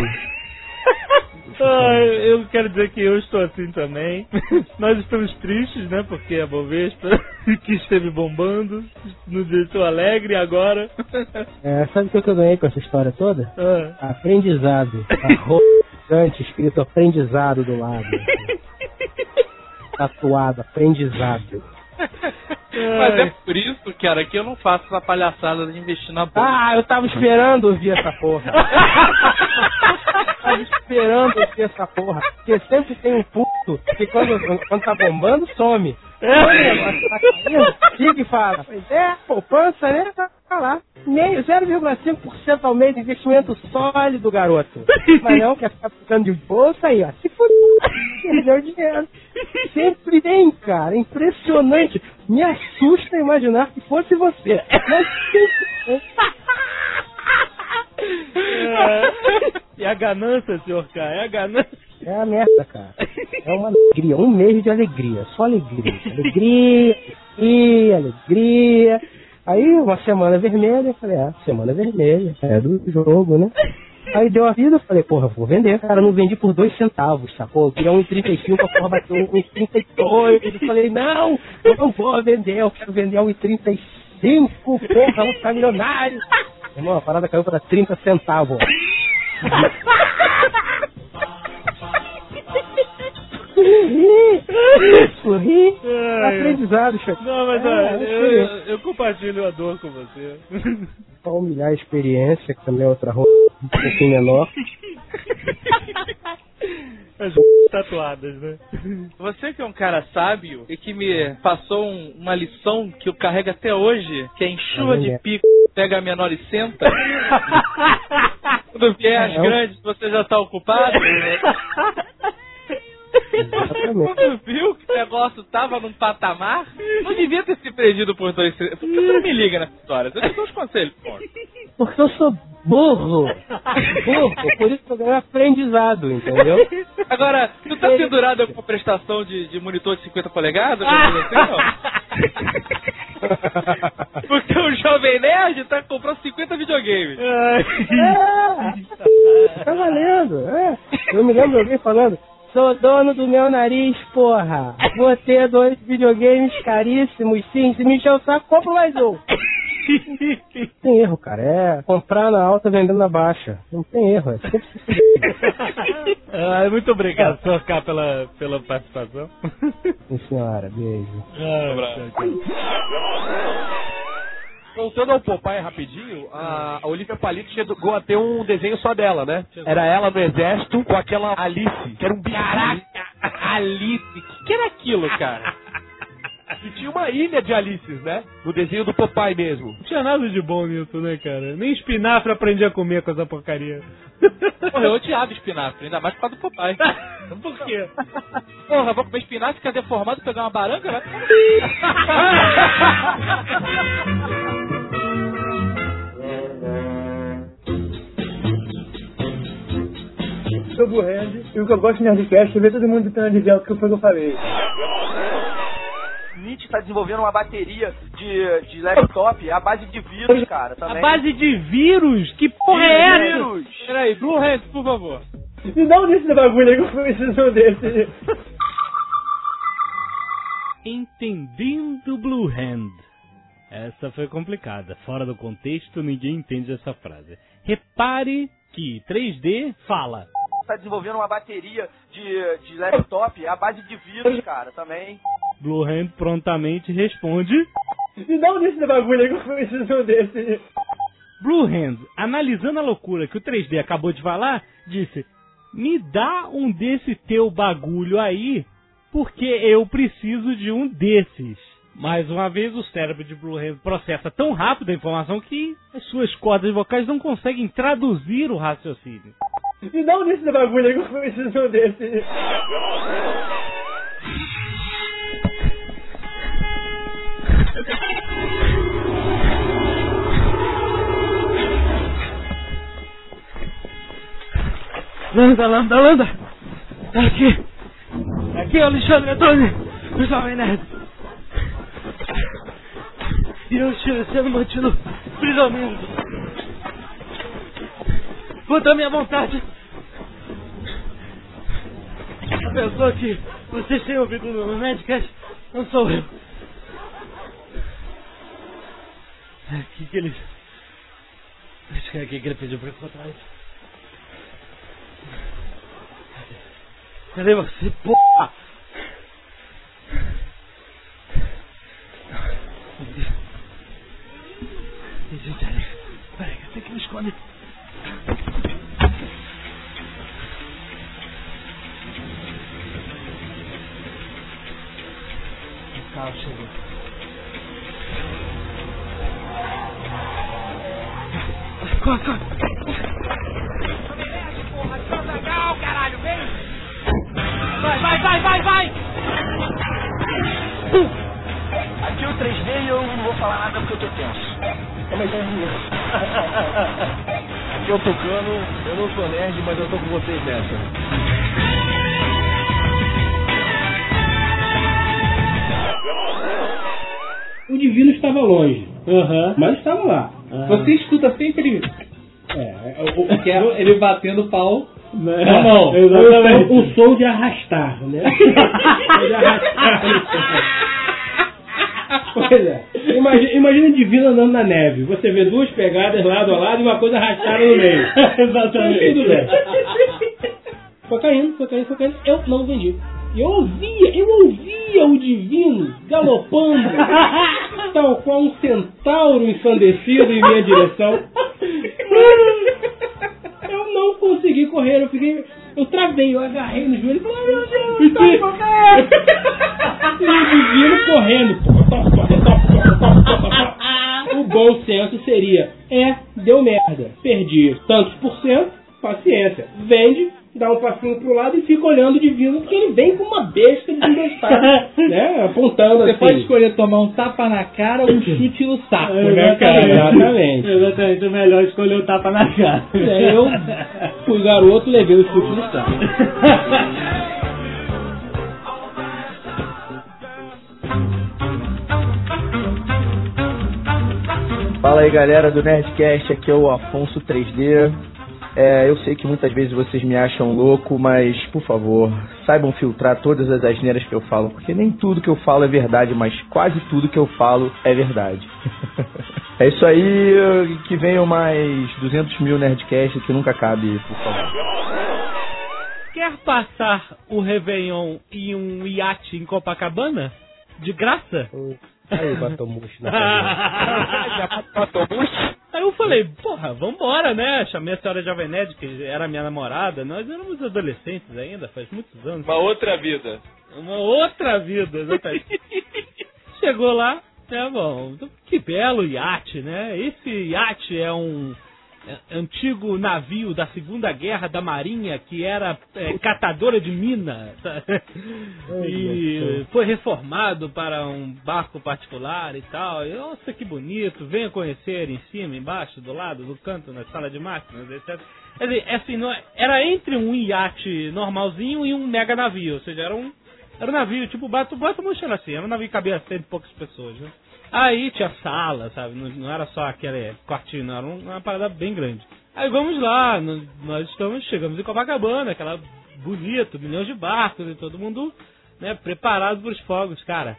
Ah, eu quero dizer que eu estou assim também. Nós estamos tristes, né? Porque a Bovespa, que esteve bombando, nos deixou alegre agora. É, sabe o que eu ganhei com essa história toda? Ah. Aprendizado. Arrogante, escrito aprendizado do lado. Tatuado, aprendizado. Mas é por isso, cara, que eu não faço essa palhaçada de investir na bolsa. Ah, eu tava esperando ouvir essa porra. tava esperando ouvir essa porra. Porque sempre tem um puto que quando, quando tá bombando, some. Quando o negócio tá caindo, fica e fala. Pois é, poupança, né? Tá tá lá. Meio, 0,5% ao mês de investimento sólido, garoto. Mas não, quer ficar ficando de bolsa aí, ó. Se fudeu, perdeu dinheiro. Sempre tem, cara. Impressionante. Me assusta imaginar que fosse você. Mas sempre. É. E a ganância, senhor K, é a ganância. É a merda, cara. É uma alegria, um mês de alegria, só alegria. Alegria, alegria, alegria. Aí uma semana vermelha, eu falei, ah, semana vermelha, é do jogo, né? Aí deu a vida, eu falei, porra, vou vender. Cara, não vendi por dois centavos, sacou? Eu queria 1,35, a porra bateu 1,32. Eu falei, não, eu não vou vender, eu quero vender a 1,35, porra, vou ficar milionário. Irmão, a parada caiu para 30 centavos. Ri. Sorri. Ai, Aprendizado, chefe. Não, mas É, olha, é eu, eu, eu compartilho a dor com você. Pra humilhar a experiência, que também é outra roupa um pouquinho menor. As tatuadas, né? Você que é um cara sábio e que me passou um- uma lição que eu carrego até hoje, que é enxuva de pico, pega a menor e senta. Quando vier as É, grandes, você já tá ocupado. Quando viu que o negócio tava num patamar, não devia ter se perdido por dois. Por que você não me liga nessa história? Eu te dou os conselhos, pô. Porque eu sou burro. Burro. Por isso que eu ganho aprendizado, entendeu? Agora, tu tá pendurado com prestação de, de monitor de 50 polegadas? assim, não? Porque o Jovem Nerd tá comprando 50 videogames. É, tá valendo. É. Eu me lembro de alguém falando, sou dono do meu nariz, porra. Vou ter dois videogames caríssimos, sim. Se me encher o saco, compro mais um. Não tem erro, cara. É comprar na alta, vendendo na baixa. Não tem erro. É sempre. Ah, muito obrigado, Sr. K, pela, pela participação. Sim, senhora. Beijo. Voltando ao Popeye rapidinho, a a Olivia Palito chegou a ter um desenho só dela, né? Era ela no exército com aquela Alice, que era um bicho. Caraca, Alice, o que, que era aquilo, cara? E tinha uma ilha de Alices, né? No desenho do Popeye mesmo. Não tinha nada de bom nisso, né, cara? Nem espinafre aprendi a comer com essa porcaria. Porra, eu odiava espinafre, ainda mais por causa do papai. Por quê? Porra, vou comer espinafre, ficar deformado, pegar uma baranga, vai Sou burrende e o que eu gosto de Nerdcast é ver todo mundo tentando dizer o que foi que eu falei. Nietzsche está desenvolvendo uma bateria de, de laptop à base de vírus, cara. A Também. base de vírus? Que porra é essa? Vírus. Peraí, Blue Hand, por favor. Me dá um desse bagulho aí que eu preciso desse. Entendendo Blue Hand. Essa foi complicada. Fora do contexto, ninguém entende essa frase. Repare que 3D fala. Está desenvolvendo uma bateria de, de laptop à base de vírus, cara. Também. Blue Hand prontamente responde. Me dá um desse bagulho aí que eu preciso desse. Blue Hand, analisando a loucura que o 3D acabou de falar, disse: Me dá um desse teu bagulho aí, porque eu preciso de um desses. Mais uma vez, o cérebro de Blue Hand processa tão rápido a informação que as suas cordas vocais não conseguem traduzir o raciocínio. Me dá um desse bagulho aí que eu preciso desse. Landa, landa, landa! Aqui! Aqui é o Alexandre Antônio, do Jovem Nerd. E eu estive sendo mantido prisioneiro. Contra a minha vontade. A pessoa que vocês têm ouvido no Nerdcast não sou eu. O que que ele... O que que ele pediu pra encontrar isso? Cadê você, porra? Peraí, eu tenho que me esconder. O carro chegou. Corre, corre. Legal, caralho, vem! Vai, vai, vai, vai, vai! Aqui o 3D e eu não vou falar nada porque eu tô tenso. Aqui é o Tucano, eu não sou nerd, mas eu tô com vocês nessa. O divino estava longe, mas estava lá. Você escuta sempre. É, o, o, que é ele batendo pau Né? na mão. Exatamente. O, som- o som de arrastar, né? de arrastar. Pois é. Imagina, imagina o divino andando na neve. Você vê duas pegadas lado a lado e uma coisa arrastada no meio. Exatamente. Tudo bem. Foi caindo, foi caindo, foi caindo. Eu não vendi. Eu ouvia, eu ouvia o divino galopando, tal qual um centauro ensandecido em minha direção. Eu não consegui correr, eu fiquei. Eu travei, eu agarrei no joelho e falei, "Ai, meu Deus, tá correndo!" E o divino correndo. O bom senso seria, é, deu merda, perdi tantos por cento, paciência, vende, dá um passinho pro lado e fica olhando o divino, porque ele vem com uma besta desembestada, né, apontando Você assim. pode escolher tomar um tapa na cara ou um chute no saco, né, cara? Exatamente. Exatamente, o melhor escolher o tapa na cara. É, eu fui garoto, levei o chute no saco. Fala aí galera do Nerdcast, aqui é o Afonso 3D. É, eu sei que muitas vezes vocês me acham louco, mas por favor, saibam filtrar todas as asneiras que eu falo, porque nem tudo que eu falo é verdade, mas quase tudo que eu falo é verdade. é isso aí, que venham mais 200 mil Nerdcasts que nunca cabe, por favor. Quer passar o Réveillon em um iate em Copacabana? De graça? Aí, batomuxo na Aí eu falei, porra, vambora, né? Chamei a senhora Jovem Nerd, que era minha namorada. Nós éramos adolescentes ainda, faz muitos anos. Uma outra vida. Uma outra vida, exatamente. Chegou lá, é bom, que belo iate, né? Esse iate é um antigo navio da Segunda Guerra da Marinha que era é, catadora de mina e foi reformado para um barco particular e tal. E, Nossa, que bonito! Venha conhecer em cima, embaixo, do lado, do canto, na sala de máquinas, etc. Quer dizer, assim, não é- era entre um iate normalzinho e um mega navio, ou seja, era um era um navio, tipo, Bato, Bato Mochila assim, era um navio que cabia cento e poucas pessoas, né? Aí tinha sala, sabe? Não, não era só aquele quartinho, não, era um- uma parada bem grande. Aí vamos lá, nós estamos, chegamos em Copacabana, aquela bonito, milhões de barcos e todo mundo, né, preparado para os fogos, cara.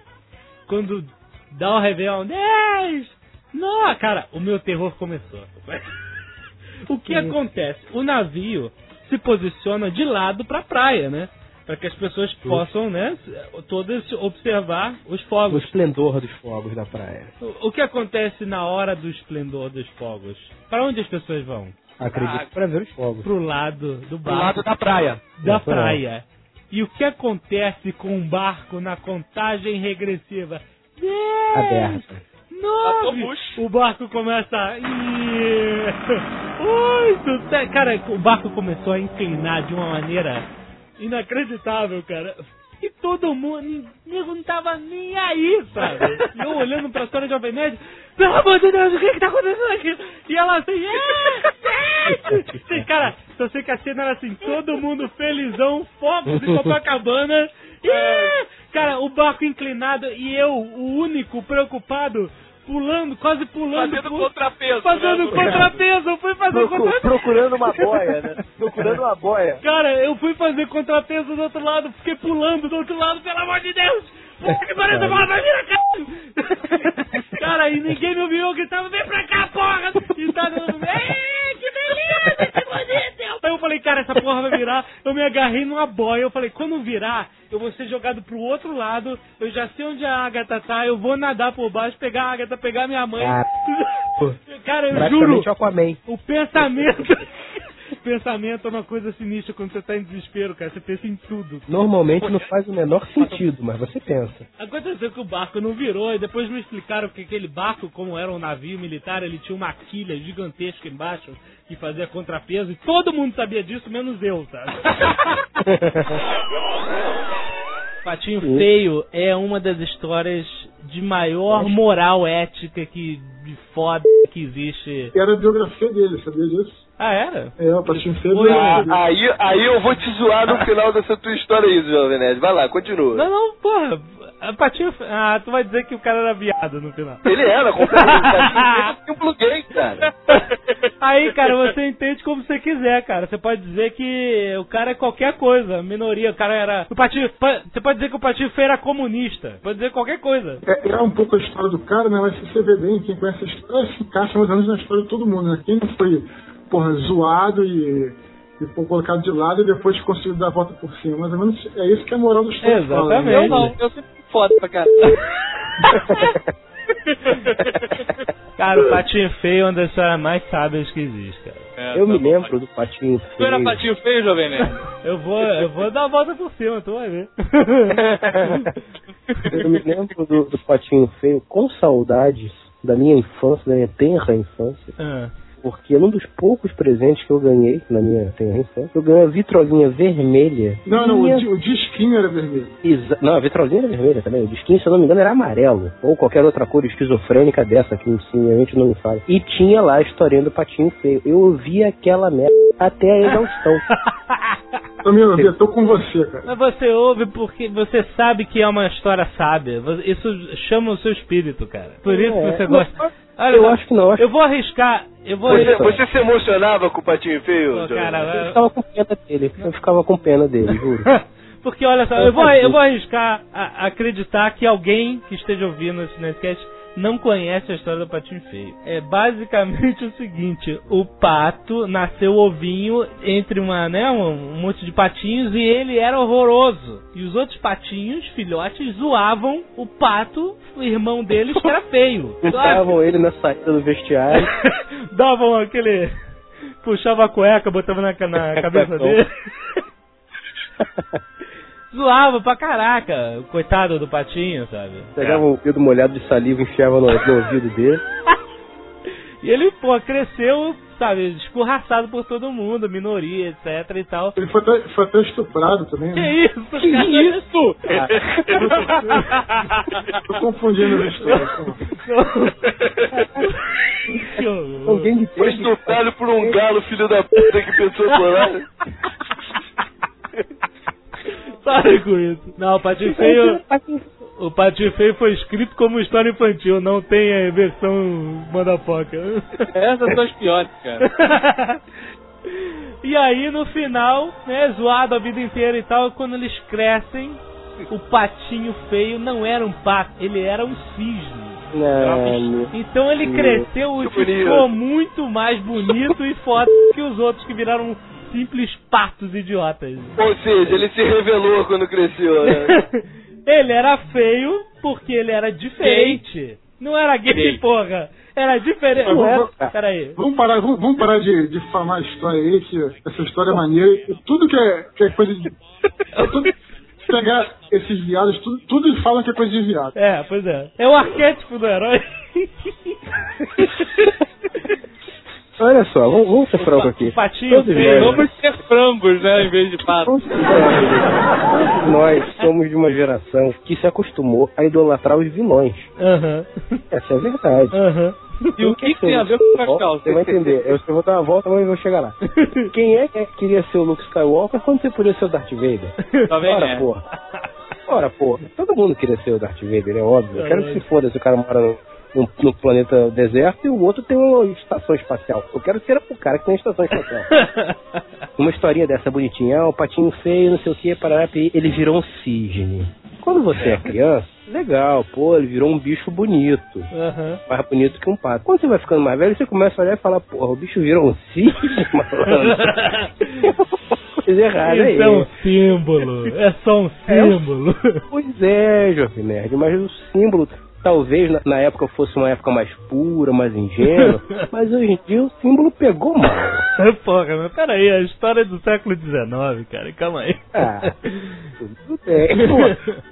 Quando dá o Réveillon, 10! Não, cara, o meu terror começou. o que acontece? O navio se posiciona de lado para a praia, né? Para que as pessoas possam, né, todas observar os O fogos. esplendor dos fogos da praia. O o que acontece na hora do esplendor dos fogos? Para onde as pessoas vão? Acredito para ver os fogos. Pro lado do Pro barco. lado da praia. Da É, praia. E o que acontece com o barco na contagem regressiva? Dez, Aberta. Nove! O barco começa a. Oito! Cara, o barco começou a inclinar de uma maneira inacreditável, cara. E todo mundo, nego não tava nem aí, sabe? E eu olhando pra história de Jovem Nerd, pelo amor de Deus, o que que tá acontecendo aqui? E ela assim, é, Cara, só sei que a cena era assim, todo mundo felizão, fogos de Copacabana. E, cara, o barco inclinado e eu, o único preocupado, pulando, quase pulando. Fazendo pu- contrapeso, Fazendo né? contrapeso, eu fui fazer Procu- contrapeso. procurando uma boia, né? Procurando uma boia. Cara, eu fui fazer contrapeso do outro lado, fiquei pulando do outro lado, pelo amor de Deus! Que pariu, essa bola vai vir cá! Cara, e ninguém me ouviu, eu gritava, vem pra cá, porra! E tá dando, "Ei, que beleza, que bonito! Aí eu falei, cara, essa porra vai virar, eu me agarrei numa boia, eu falei, quando virar, eu vou ser jogado pro outro lado, eu já sei onde a Agatha tá, eu vou nadar por baixo, pegar a Agatha, pegar minha mãe. Cara, eu juro, Aquaman. o pensamento. O pensamento é uma coisa sinistra quando você tá em desespero, cara. Você pensa em tudo. Normalmente não faz o menor sentido, mas você pensa. Aconteceu que o barco não virou e depois me explicaram que aquele barco, como era um navio militar, ele tinha uma quilha gigantesca embaixo que fazia contrapeso e todo mundo sabia disso, menos eu, sabe? Patinho Feio é uma das histórias de maior moral ética que de foda que existe. Era a biografia dele, sabia disso? Ah, era? É, o Patinho Feio. Foi. é Ah, aí, aí eu vou te zoar no final dessa tua história aí, Jovem Nerd. Vai lá, continua. Não, não, porra. A Patinho. Ah, tu vai dizer que o cara era viado no final. Ele era, com certeza. O Patinho Feio tinha um pluguei, cara. Aí, cara, você entende como você quiser, cara. Você pode dizer que o cara é qualquer coisa, minoria. O cara era. O Patinho. pa- Você pode dizer que o Patinho Feio era comunista. Pode dizer qualquer coisa. É, é um pouco a história do cara, né? Mas se você vê bem, quem conhece a história se encaixa mais ou menos na história de todo mundo, né? Quem não foi, porra, zoado e, e foi colocado de lado e depois conseguiu dar a volta por cima. Mais ou menos é isso que é a moral do história. Fala, né? Eu não, eu sempre foda pra caralho. Cara, o patinho feio é uma das histórias mais sábias que existe, cara. É, eu me lembro do patinho feio. Tu era patinho feio, jovem nerd? Eu vou, eu vou dar a volta por cima, tu vai ver. Eu me lembro do, do patinho feio com saudades da minha infância, da minha tenra infância. Ah. Porque num dos poucos presentes que eu ganhei na minha tenra infância, eu ganhei uma vitrolinha vermelha. Não, não, Minha- o, o disquinho era vermelho. Exa- Não, a vitrolinha era vermelha também. O disquinho, se eu não me engano, era amarelo. Ou qualquer outra cor esquizofrênica dessa que mente não me fala. E tinha lá a historinha do patinho feio. Eu ouvi aquela merda até a exaustão. Tomino, eu tô com você, cara. Mas você ouve porque você sabe que é uma história sábia. Isso chama o seu espírito, cara. Por isso É. que você gosta. Olha, eu acho que não. Acho Eu vou arriscar. Eu vou Você, arriscar. você se emocionava com o patinho feio? Johnny? cara, Eu ficava com pena dele. Eu ficava com pena dele, juro. Porque olha só, eu vou, eu vou arriscar a- acreditar que alguém que esteja ouvindo esse Nerdcast não conhece a história do patinho feio. É basicamente o seguinte: o pato nasceu ovinho entre uma, né, um, um monte de patinhos e ele era horroroso. E os outros patinhos, filhotes, zoavam o pato, o irmão deles, que era feio. Juntavam ele na saída do vestiário. Davam aquele. Puxava a cueca, botava na, na cabeça dele. Zoava pra caraca, o coitado do patinho, sabe? Pegavam o dedo molhado de saliva e enfiava no, no ouvido dele. E ele, pô, cresceu, sabe, escorraçado por todo mundo, minoria, etc e tal. Ele foi até, foi até estuprado também. Que né? isso, Que cara? isso? Tô confundindo as histórias. Alguém de Foi estuprado por um galo, filho da puta, que pensou no horário. Para com isso. Não, o Patinho Feio. O Patinho Feio foi escrito como história infantil, não tem a versão Mandapoca. Essas são as piores, cara. e aí no final, né, zoado a vida inteira e tal, quando eles crescem, o patinho feio não era um pato, ele era um cisne. Não, Então ele cresceu e ficou muito mais bonito e foda que os outros que viraram simples patos idiotas. Ou seja, ele se revelou quando cresceu, né? ele era feio porque ele era diferente. Não era gay, Gay. porra. Era diferente. Vamos- era... vamos- Peraí. Vamos parar, vamos, vamos parar de, de falar a história aí, que essa história é maneira. E Tudo que é, que é coisa de. é tudo- pegar esses viados, tudo, tudo eles falam que é coisa de viado. É, pois é. É o arquétipo do herói. Olha só, vamos, vamos ser franco aqui. Patinho Vamos ter frangos, né, em vez de pato. nós somos de uma geração que se acostumou a idolatrar os vilões. Aham. Essa é a verdade. Aham. E o que, que tem a ver com as calças? Você vai entender. Eu vou dar uma volta, mas eu vou chegar lá. Quem é que queria ser o Luke Skywalker quando você podia ser o Darth Vader? Tá vendo, Ora, né? porra. Ora, porra. Todo mundo queria ser o Darth Vader, é óbvio. Eu quero que se foda se o cara mora no, no, no planeta deserto e o outro tem uma estação espacial. Eu quero ser o cara que tem uma estação espacial. uma historinha dessa bonitinha, ah, o patinho feio, não sei o que, parará, ele virou um cisne. Quando você é criança, legal, pô, ele virou um bicho bonito. Aham. Mais bonito que um pato. Quando você vai ficando mais velho, você começa a olhar e falar, porra, o bicho virou um cisne, malandro. Coisa errada aí. Isso é um símbolo. É só um É um- símbolo. Pois é, Jovem Nerd, mas o símbolo talvez na, na época fosse uma época mais pura, mais ingênua, mas hoje em dia o símbolo pegou mal. Porra, mas peraí, a história é do século XIX, cara. Calma aí. Ah, tudo bem.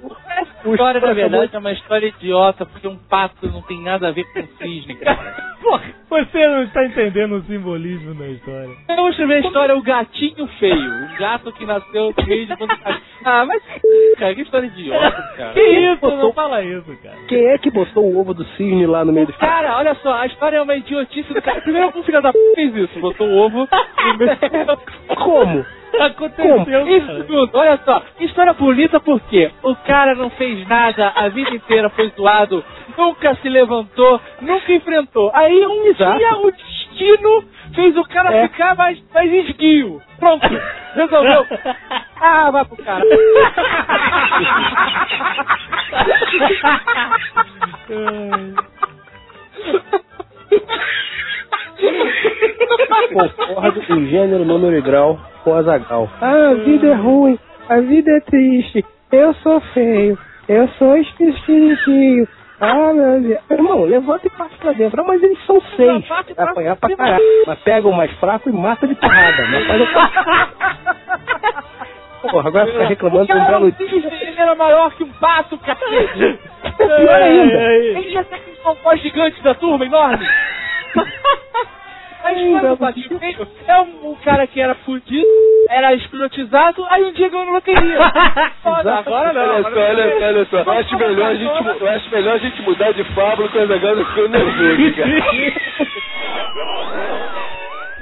Pô, A história, na verdade, é uma história idiota, porque um pato não tem nada a ver com cisne, cara. Porra, você não está entendendo o simbolismo da história. Eu vou escrever a história O Gatinho Feio. O gato que nasceu no meio de mundo. Ah, mas. Cara, que história idiota, cara. Que isso? Não fala isso, cara. Quem é que botou o ovo do cisne lá no meio dos Cara, olha só, a história é uma idiotice do cara. Primeiro, algum filho da p fez isso. Botou o ovo no meio. Como? Aconteceu, Isso tudo, olha só, história bonita porque o cara não fez nada a vida inteira, foi zoado, nunca se levantou, nunca enfrentou. Aí um Exato. dia o destino fez o cara É. ficar mais, mais esguio. Pronto, resolveu. Ah, vai pro cara. Concordo em gênero, número e grau com Azagal. Ah, a vida é ruim, a vida é triste, eu sou feio, eu sou espiritinho. Ah, meu Deus. Irmão, levanta e passa pra dentro. Ah, mas eles são seis. Apanhar pra caralho. Mas pega o mais fraco e mata de porrada. Mas faz o... Porra, agora fica reclamando de um belo dia. Ele era maior que um pato, cacete. Pior ainda. Ele já tá com um pó gigante da turma, enorme. Aí o veio, é um, um cara que era fudido, era escrotizado, aí um dia ganhou na loteria. Foda, agora não. Olha só, olha só, olha só. Eu acho melhor a gente, eu acho melhor a gente mudar de fábula com as agora ficando nervoso, cara.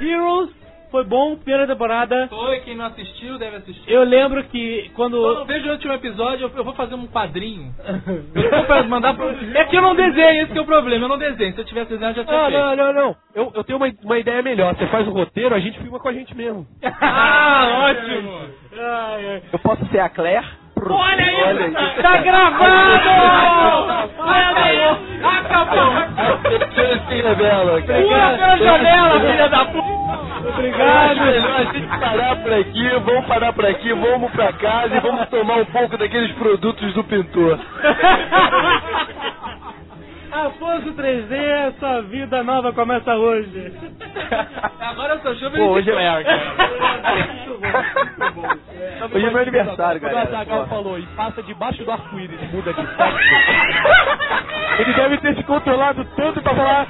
Heroes foi bom, primeira temporada. Foi, quem não assistiu deve assistir. Eu lembro que quando. Só não vejo o último episódio, eu, eu vou fazer um quadrinho. Eu vou mandar pro... É que eu não desenho, esse que é o problema, eu não desenho. Se eu tivesse desenhado, já tinha Não, feito. não, não, não. Eu, eu tenho uma, uma ideia melhor. Você faz o roteiro, a gente filma com a gente mesmo. Ah, ótimo! Eu posso ser a Claire? Olha isso! Olha isso. Tá gravado! Olha aí! Acabou! Pula pela janela, filha da puta! Obrigado. Acho melhor a gente parar por aqui, vamos parar por aqui, vamos pra casa e vamos tomar um pouco daqueles produtos do pintor. Afonso 3D, sua vida nova começa hoje. Agora eu sou chuva Pô, hoje é Léo, Hoje é meu aniversário, Quando o. Azagal falou e passa debaixo do arco-íris e muda de sexo, ele deve ter se controlado tanto pra falar.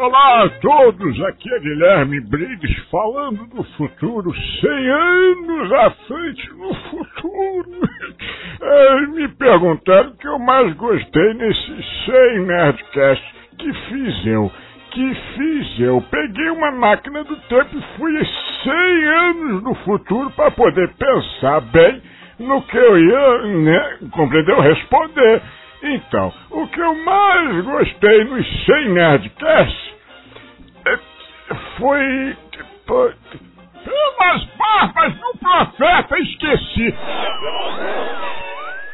Olá a todos, aqui é Guilherme Briggs falando do futuro, 100 anos à frente no futuro. É, me perguntaram o que eu mais gostei nesses 100 Nerdcasts que fiz eu. Que fiz eu. Peguei uma máquina do tempo e fui 100 anos no futuro para poder pensar bem no que eu ia, né, compreendeu? Responder. Então, o que eu mais gostei nos 100 Nerdcasts é, foi. Pelas barbas do profeta, esqueci.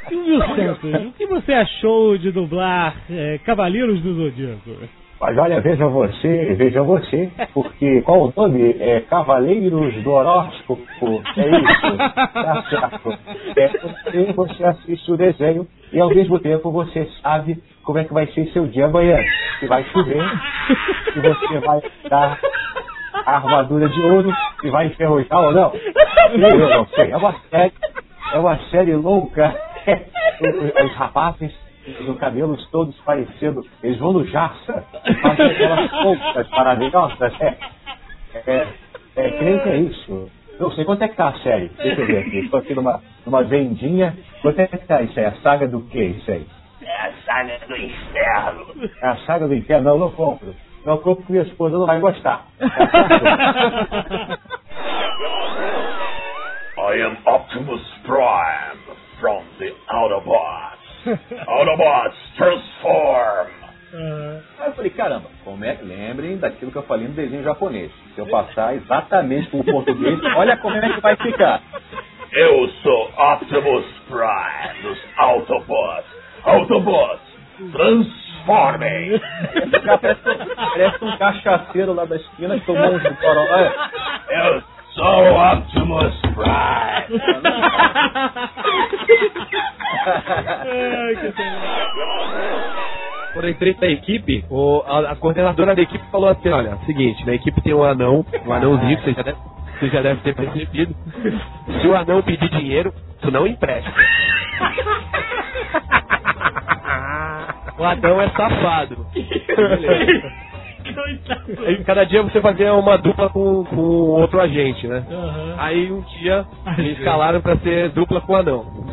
Santos, o que você achou de dublar é, Cavaleiros do Zodíaco? Mas olha, veja você, veja você, porque qual o nome? É Cavaleiros do Horóscopo. É isso, tá certo. É você, assiste o desenho e ao mesmo tempo você sabe como é que vai ser seu dia amanhã. Se vai chover, se você vai dar a armadura de ouro, se vai enferrujar ou não. Eu não sei, é uma série, é uma série louca. Os rapazes os cabelos todos parecendo, eles vão no Jaça, fazem aquelas poucas maravilhosas. É, é, é, creio que é isso. Não sei quanto é que tá a série. Deixa eu ver aqui. Estou aqui numa, numa vendinha. Quanto é que tá isso aí? A saga do que isso aí? É a saga do inferno. É a saga do inferno? Não, não compro. Não compro porque minha esposa não vai gostar. I am Optimus Prime from the Autobots. Autobots, transform! Aí eu falei, caramba, como é que lembrem daquilo que eu falei no desenho japonês. Se eu passar exatamente para o português, olha como é que vai ficar. Eu sou Optimus Prime dos Autobots. Autobots, transformem! Parece um cachaceiro lá da esquina que tomou um coró. Olha, Eu sou Optimus Prime! Quando eu entrei na equipe, o- a, a coordenadora da equipe falou assim, olha, seguinte, na equipe tem um anão, um anãozinho, que você já deve, você já deve ter percebido. Se o anão pedir dinheiro, tu não empresta. O anão é safado. Beleza. Aí, cada dia você fazia uma dupla com, com outro agente, né? Aí um dia me escalaram pra ser dupla com o anão.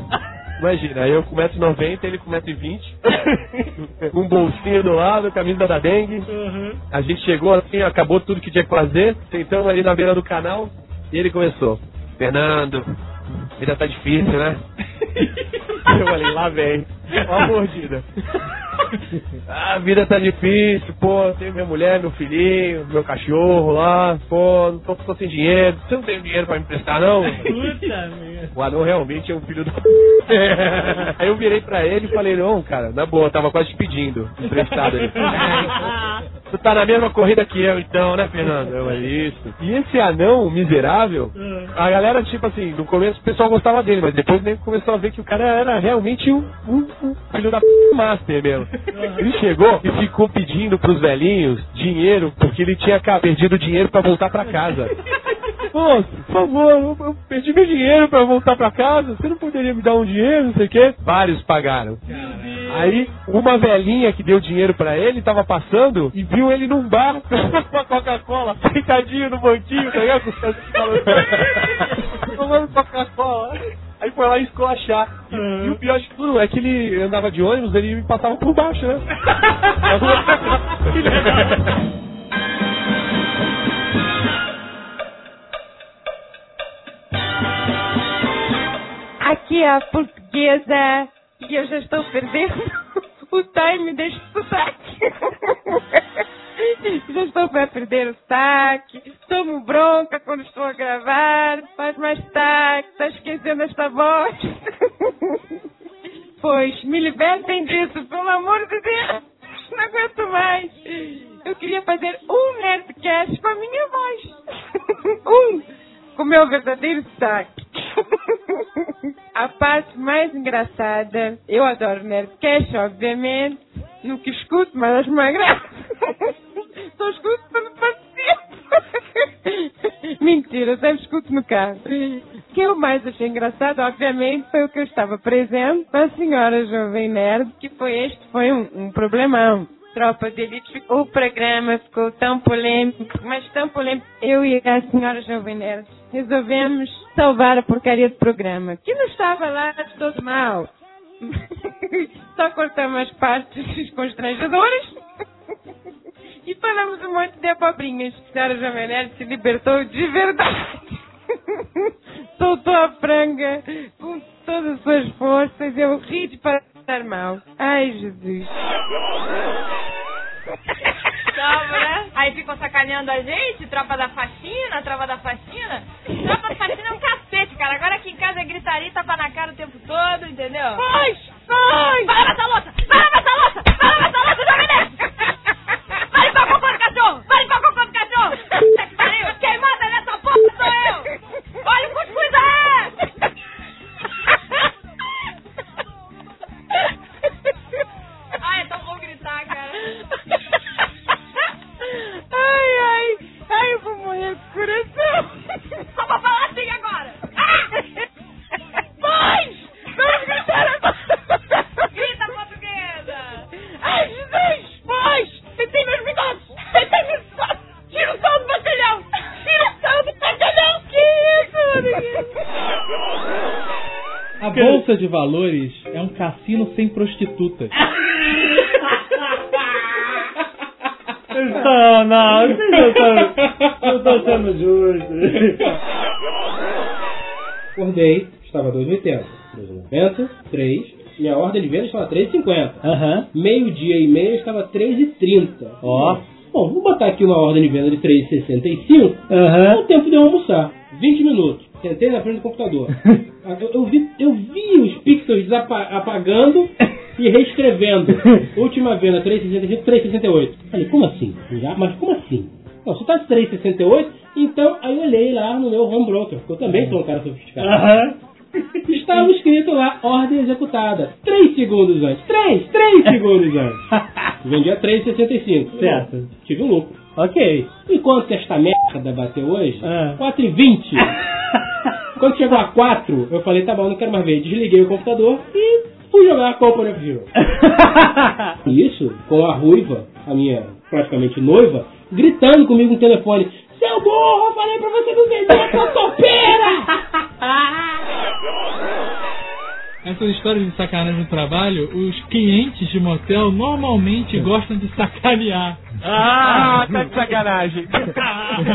Imagina, aí eu com 1,90m, ele com 1,20m, com um bolsinho do lado, camisa da dengue. A gente chegou assim, acabou tudo que tinha que fazer, sentamos ali na beira do canal e ele começou. Fernando, vida tá difícil, né? Eu falei, lá vem. Ó a mordida. Ah, a vida tá difícil, pô, tenho minha mulher, meu filhinho, meu cachorro lá, pô, não tô, tô sem dinheiro. Você não tem dinheiro pra me emprestar, não? Puta merda. O anão realmente é um filho da. Aí eu virei pra ele e falei, não, cara, na boa, tava quase te pedindo emprestado. Ele, Tu tá na mesma corrida que eu, então, né, Fernando? Eu, é isso. E esse anão miserável, a galera, tipo assim, no começo o pessoal gostava dele, mas depois nem começou a ver que o cara era realmente um, um- um filho da p master mesmo. Ele chegou e ficou pedindo pros velhinhos dinheiro, porque ele tinha perdido dinheiro pra voltar pra casa. Moço, por favor, eu, perdi meu dinheiro pra voltar pra casa. Você não poderia me dar um dinheiro, não sei o quê? Vários pagaram. Aí, uma velhinha que deu dinheiro pra ele tava passando e viu ele num bar com a Coca-Cola, sentadinho no banquinho, tá ligado? Tomando Coca-Cola. Aí foi lá esculachar. E, e o pior de tudo é que ele andava de ônibus, ele me passava por baixo, né? Aqui é a portuguesa e eu já estou perdendo o time deste sotaque. já estou para perder o sotaque. Tomo bronca quando estou a gravar. Faz mais sotaque. Está esquecendo esta voz. pois, me libertem disso, pelo amor de Deus. Não aguento mais. Eu queria fazer um Nerdcast com a minha voz. um. Com o meu verdadeiro sotaque. A parte mais engraçada, eu adoro Nerdcast, obviamente. Nunca escuto, mas acho mais graça. Só escuto quando participo. Mentira, sempre escuto no carro. O que eu mais achei engraçado, obviamente, foi o que eu estava presente com a senhora Jovem Nerd, que foi este, foi um, um problemão. Tropa de Elite, o programa ficou tão polêmico, mas tão polêmico. Eu e a senhora Jovem Nerd resolvemos salvar a porcaria do programa, que não estava lá de todo mal. Só cortamos as partes constrangedoras e falamos um monte de abobrinhas. A senhora Jovem Nerd se libertou de verdade. Soltou a franga com todas as suas forças. Eu ri de passar mal. Ai, Jesus. Né? Aí ficam sacaneando a gente, tropa da faxina, tropa da faxina. Tropa da faxina é um cacete, cara. Agora aqui em casa é gritaria, tapa na cara o tempo todo, entendeu? Ai, ai. Bolsa de Valores é um cassino sem prostitutas. Não, não, vocês não estão sendo justos. Acordei, estava 2,80. 2,90, 3. Minha ordem de venda estava 3,50. Aham. Meio-dia e meia estava 3,30. Ó. Bom, vou botar aqui uma ordem de venda de 3,65. Aham. É o tempo de eu almoçar. 20 minutos. Sentei na frente do computador. Eu, eu vi, eu vi os pixels apagando e reescrevendo. Última venda, 3,65, 3,68. Falei, como assim? Já? Mas como assim? Não, se tá de 3,68, então aí eu olhei lá no meu home broker, porque eu também sou um cara sofisticado. Estava escrito lá, ordem executada. 3 segundos antes. 3, 3 segundos antes. Vendi a 3,65. Certo. Tive um lucro. Ok. E quanto que esta merda bateu hoje? Ah. 4,20. Quando chegou a 4, eu falei, tá bom, não quero mais ver. Desliguei o computador e fui jogar a Company of Heroes. Isso, com a ruiva, a minha praticamente noiva, gritando comigo no telefone. Seu burro, eu falei pra você não vender essa topeira! essas histórias de sacanagem no trabalho, os clientes de motel normalmente gostam de sacanear. Ah, tá de sacanagem.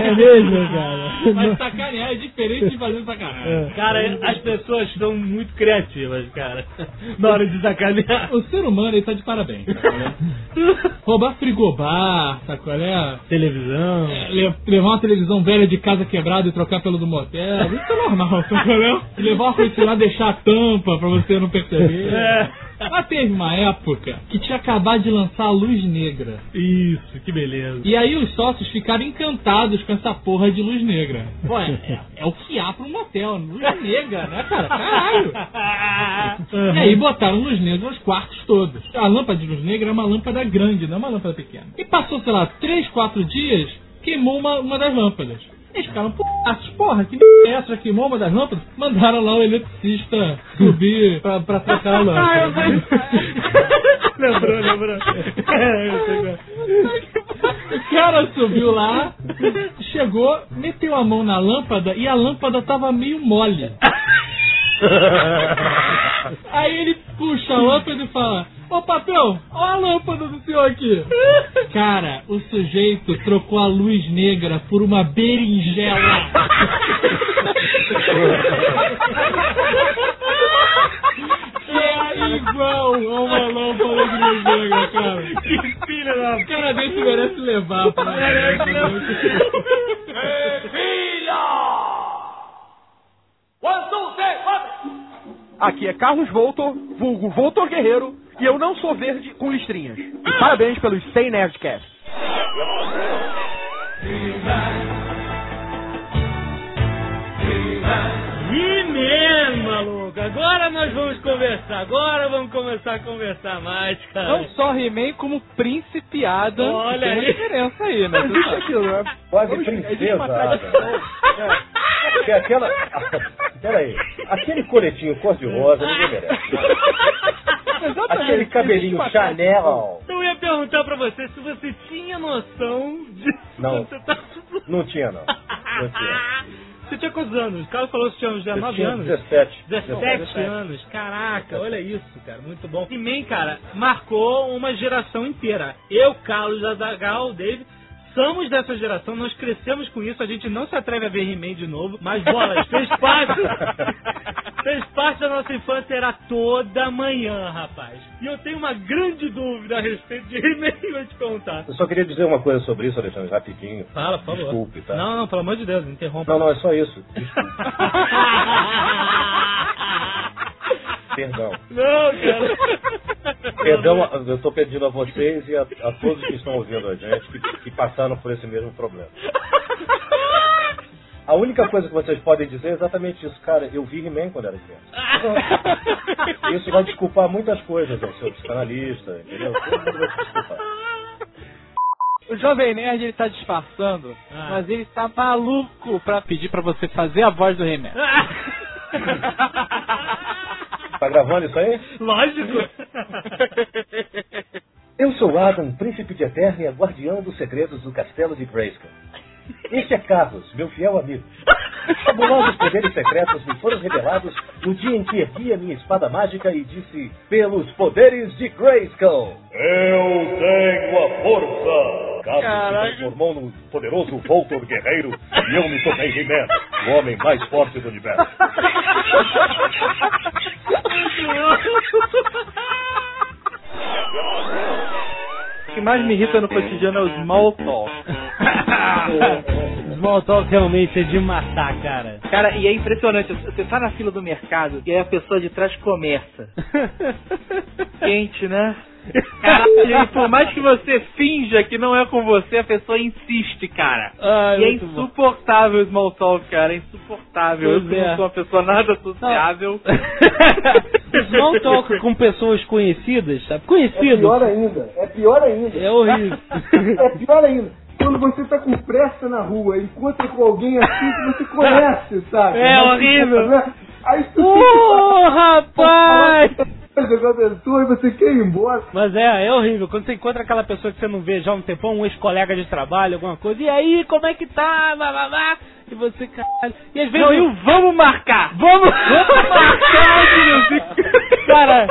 É mesmo, cara? Mas sacanear é diferente de fazer sacanagem. Cara, as pessoas estão muito criativas, cara. Na hora de sacanear. O ser humano, ele tá de parabéns. sabe? Roubar frigobar, sabe qual é? Televisão. É, le- levar uma televisão velha de casa quebrada e trocar pelo do motel, isso é normal, sabe qual é? Levar uma coisa lá, deixar a tampa pra você não perceber. É. Mas teve uma época que tinha acabado de lançar a luz negra. Isso, que beleza. E aí os sócios ficaram encantados com essa porra de luz negra. Pô, é, é- é o que há pra um motel, luz negra, né, cara? Caralho! E aí botaram luz negra nos quartos todos. A lâmpada de luz negra é uma lâmpada grande, não é uma lâmpada pequena. E passou, sei lá, três, quatro dias, queimou uma, uma das lâmpadas. Eles ficaram, porra, porra, que merda é essa? Queimou uma das lâmpadas? Mandaram lá o eletricista subir pra, pra trocar a lâmpada. lembrou, lembrou. É, eu sei qual é. O cara subiu lá, chegou, meteu a mão na lâmpada e a lâmpada tava meio mole. Aí ele puxa a lâmpada e fala: Ô papel, olha a lâmpada do senhor aqui. Cara, o sujeito trocou a luz negra por uma berinjela. É igual a uma lâmpada de luz negra, cara. Que filha da... O cara desse merece levar pra Merece Aqui é Carlos Voltor, vulgo Voltor Guerreiro, e eu não sou verde com listrinhas. E parabéns pelos 100 Nerdcasts. He-Man, maluco. Agora nós vamos conversar. Agora vamos começar a conversar mais, cara. Não só He-Man, como Príncipe Adam. Olha tem aí. diferença aí, né? Existe aquilo, né? Quase Vamos- princesa. É. Porque aquela. Peraí. Aquele coletinho cor-de-rosa ninguém merece. Aquele cabelinho Chanel. Eu ia perguntar pra você se você tinha noção de. Não. Você, tá... Não tinha, não. Não tinha. Você tinha quantos anos? O cara falou que tinha uns Eu 19 tinha anos. 17. 17 anos, caraca, olha isso, cara, muito bom. He-Man, cara, marcou uma geração inteira. Eu, Carlos Azagal, David, somos dessa geração, nós crescemos com isso, a gente não se atreve a ver He-Man de novo, mas bolas, fez parte. fez parte da nossa infância, era toda manhã, rapaz. E eu tenho uma grande dúvida a respeito de He-Man, vou te perguntar. Eu só queria dizer uma coisa sobre isso, Alexandre, rapidinho. Fala, por favor. Desculpe, tá? Não, não, pelo amor de Deus, interrompa. Não, não, é só isso. Perdão. Não, cara. Perdão, eu estou pedindo a vocês e a, a todos que estão ouvindo a gente que, que passaram por esse mesmo problema. A única coisa que vocês podem dizer é exatamente isso, cara. Eu vi He-Man quando era criança. Isso vai desculpar muitas coisas, ao seu psicanalista, entendeu? Todo mundo vai se desculpar. O Jovem Nerd, ele tá disfarçando, mas ele tá maluco pra pedir pra você fazer a voz do He-Man. Tá gravando isso aí? Lógico. Eu sou Adam, príncipe de Eternia, guardião dos segredos do castelo de Grayskull. Este é Carlos, meu fiel amigo. Os fabulosos poderes secretos me foram revelados no dia em que ergui a minha espada mágica e disse: Pelos poderes de Grayskull! Eu tenho a força! Carlos se transformou num poderoso Voltor guerreiro e eu me tornei He-Man, o homem mais forte do universo. O que mais me irrita no cotidiano é o small talk. Small talk realmente é de matar, cara. Cara, e é impressionante. Você tá na fila do mercado e aí a pessoa de trás começa. Quente, né? Caralho, e por mais que você finja que não é com você, a pessoa insiste, cara. Ai, e é insuportável o small talk, cara. É insuportável. Eu Pois não é. sou uma pessoa nada sociável. Small talk com pessoas conhecidas, sabe? É Conhecidas. pior ainda. É pior ainda. É horrível. é pior ainda. Quando você tá com pressa na rua, encontra com alguém assim que você conhece, sabe? É Mas, horrível. Aí tu fica- rapaz! Coisa com a pessoa e você quer ir embora. Mas é, é horrível. Quando você encontra aquela pessoa que você não vê já há um tempão, um ex-colega de trabalho, alguma coisa, e aí, como é que tá? Blá, blá, blá. E você, caralho. E às vezes. Não, e o vamos marcar! Vamos, vamos marcar! Cara,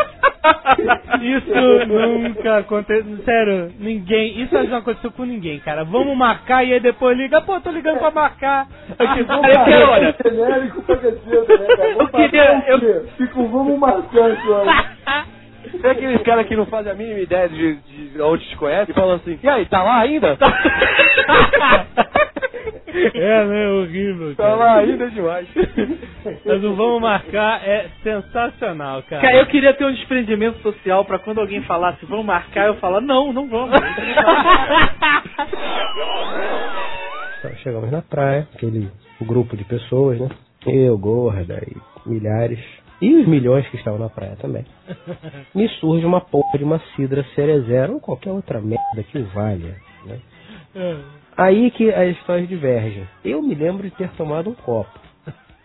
isso nunca aconteceu. Sério, ninguém. Isso não aconteceu com ninguém, cara. Vamos marcar e aí depois liga. Pô, tô ligando pra marcar. Eu que vou Cara, marcar. olha, genérico pra caceta, né, cara? Vamos queria- quê? Fico, vamos marcar, cara. Tem aqueles caras que não fazem a mínima ideia de, de onde te conhece e falam assim, e aí, tá lá ainda? É, né? Horrível. Tá Cara. lá ainda é demais. Mas o vamos marcar é sensacional, cara. Cara, eu queria ter um desprendimento social pra quando alguém falasse vamos marcar, eu falar não, não vamos. Então, chegamos na praia, aquele grupo de pessoas, né? Eu, gorda e milhares. E os milhões que estavam na praia também. Me surge uma porra de uma cidra cerezera ou qualquer outra merda que o valha, né? Aí que as histórias divergem. Eu me lembro de ter tomado um copo.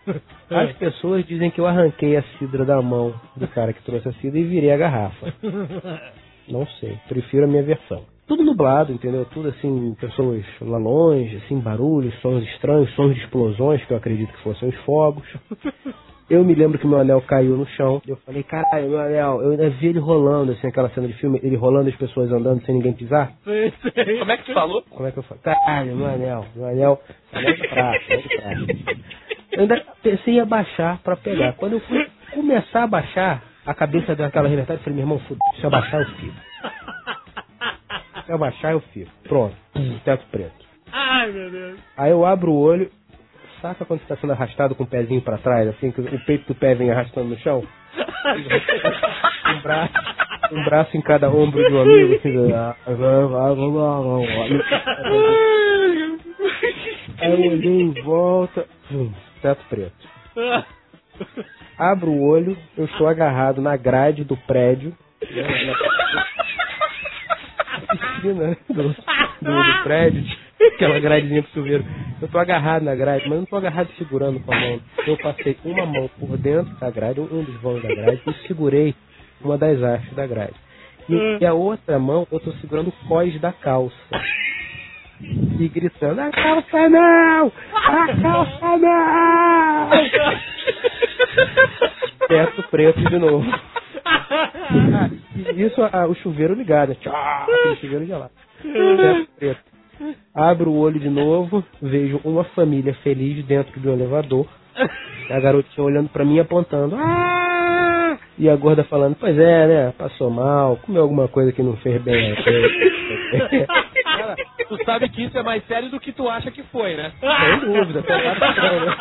As pessoas dizem que eu arranquei a cidra da mão do cara que trouxe a cidra e virei a garrafa. Não sei, prefiro a minha versão. Tudo nublado, entendeu? Tudo assim, pessoas lá longe, assim, barulhos, sons estranhos, sons de explosões, que eu acredito que fossem os fogos. Eu me lembro que meu anel caiu no chão. Eu falei, caralho, meu anel. Eu ainda vi ele rolando, assim, aquela cena de filme, ele rolando as pessoas andando sem ninguém pisar. Como é que tu falou? Como é que eu falo? Caralho, meu anel, meu anel, anel de prata, anel de prata. Eu ainda pensei em abaixar pra pegar. Quando eu fui começar a abaixar, a cabeça daquela revertada, eu falei, meu irmão, fudeu, se eu abaixar eu fico. Se eu abaixar eu fico. Pronto, teto preto. Ai, meu Deus. Aí eu abro o olho, saca quando você tá sendo arrastado com o pezinho pra trás, assim, que o peito do pé vem arrastando no chão? um braço, um braço em cada ombro de um amigo, assim, ah, Aí eu olhei em volta, hum, teto preto. Abro o olho, eu estou agarrado na grade do prédio. né, na piscina do, do, do prédio, aquela gradezinha pro chuveiro. Eu tô agarrado na grade, mas não tô agarrado segurando com a mão. Eu passei uma mão por dentro da grade, um dos vãos da grade, e segurei uma das hastes da grade. E, e a outra mão eu tô segurando o cós da calça. E gritando, a calça não! A calça não! Teto preto de novo. Isso ah, o chuveiro ligado. Tchau, aquele chuveiro gelado. Teto preto. Abro o olho de novo, vejo uma família feliz dentro do elevador. A garotinha olhando pra mim apontando. Ah! E a gorda falando, pois é, né? Passou mal, comeu alguma coisa que não fez bem. Tu sabe que isso é mais sério do que tu acha que foi, né? Sem dúvida, né?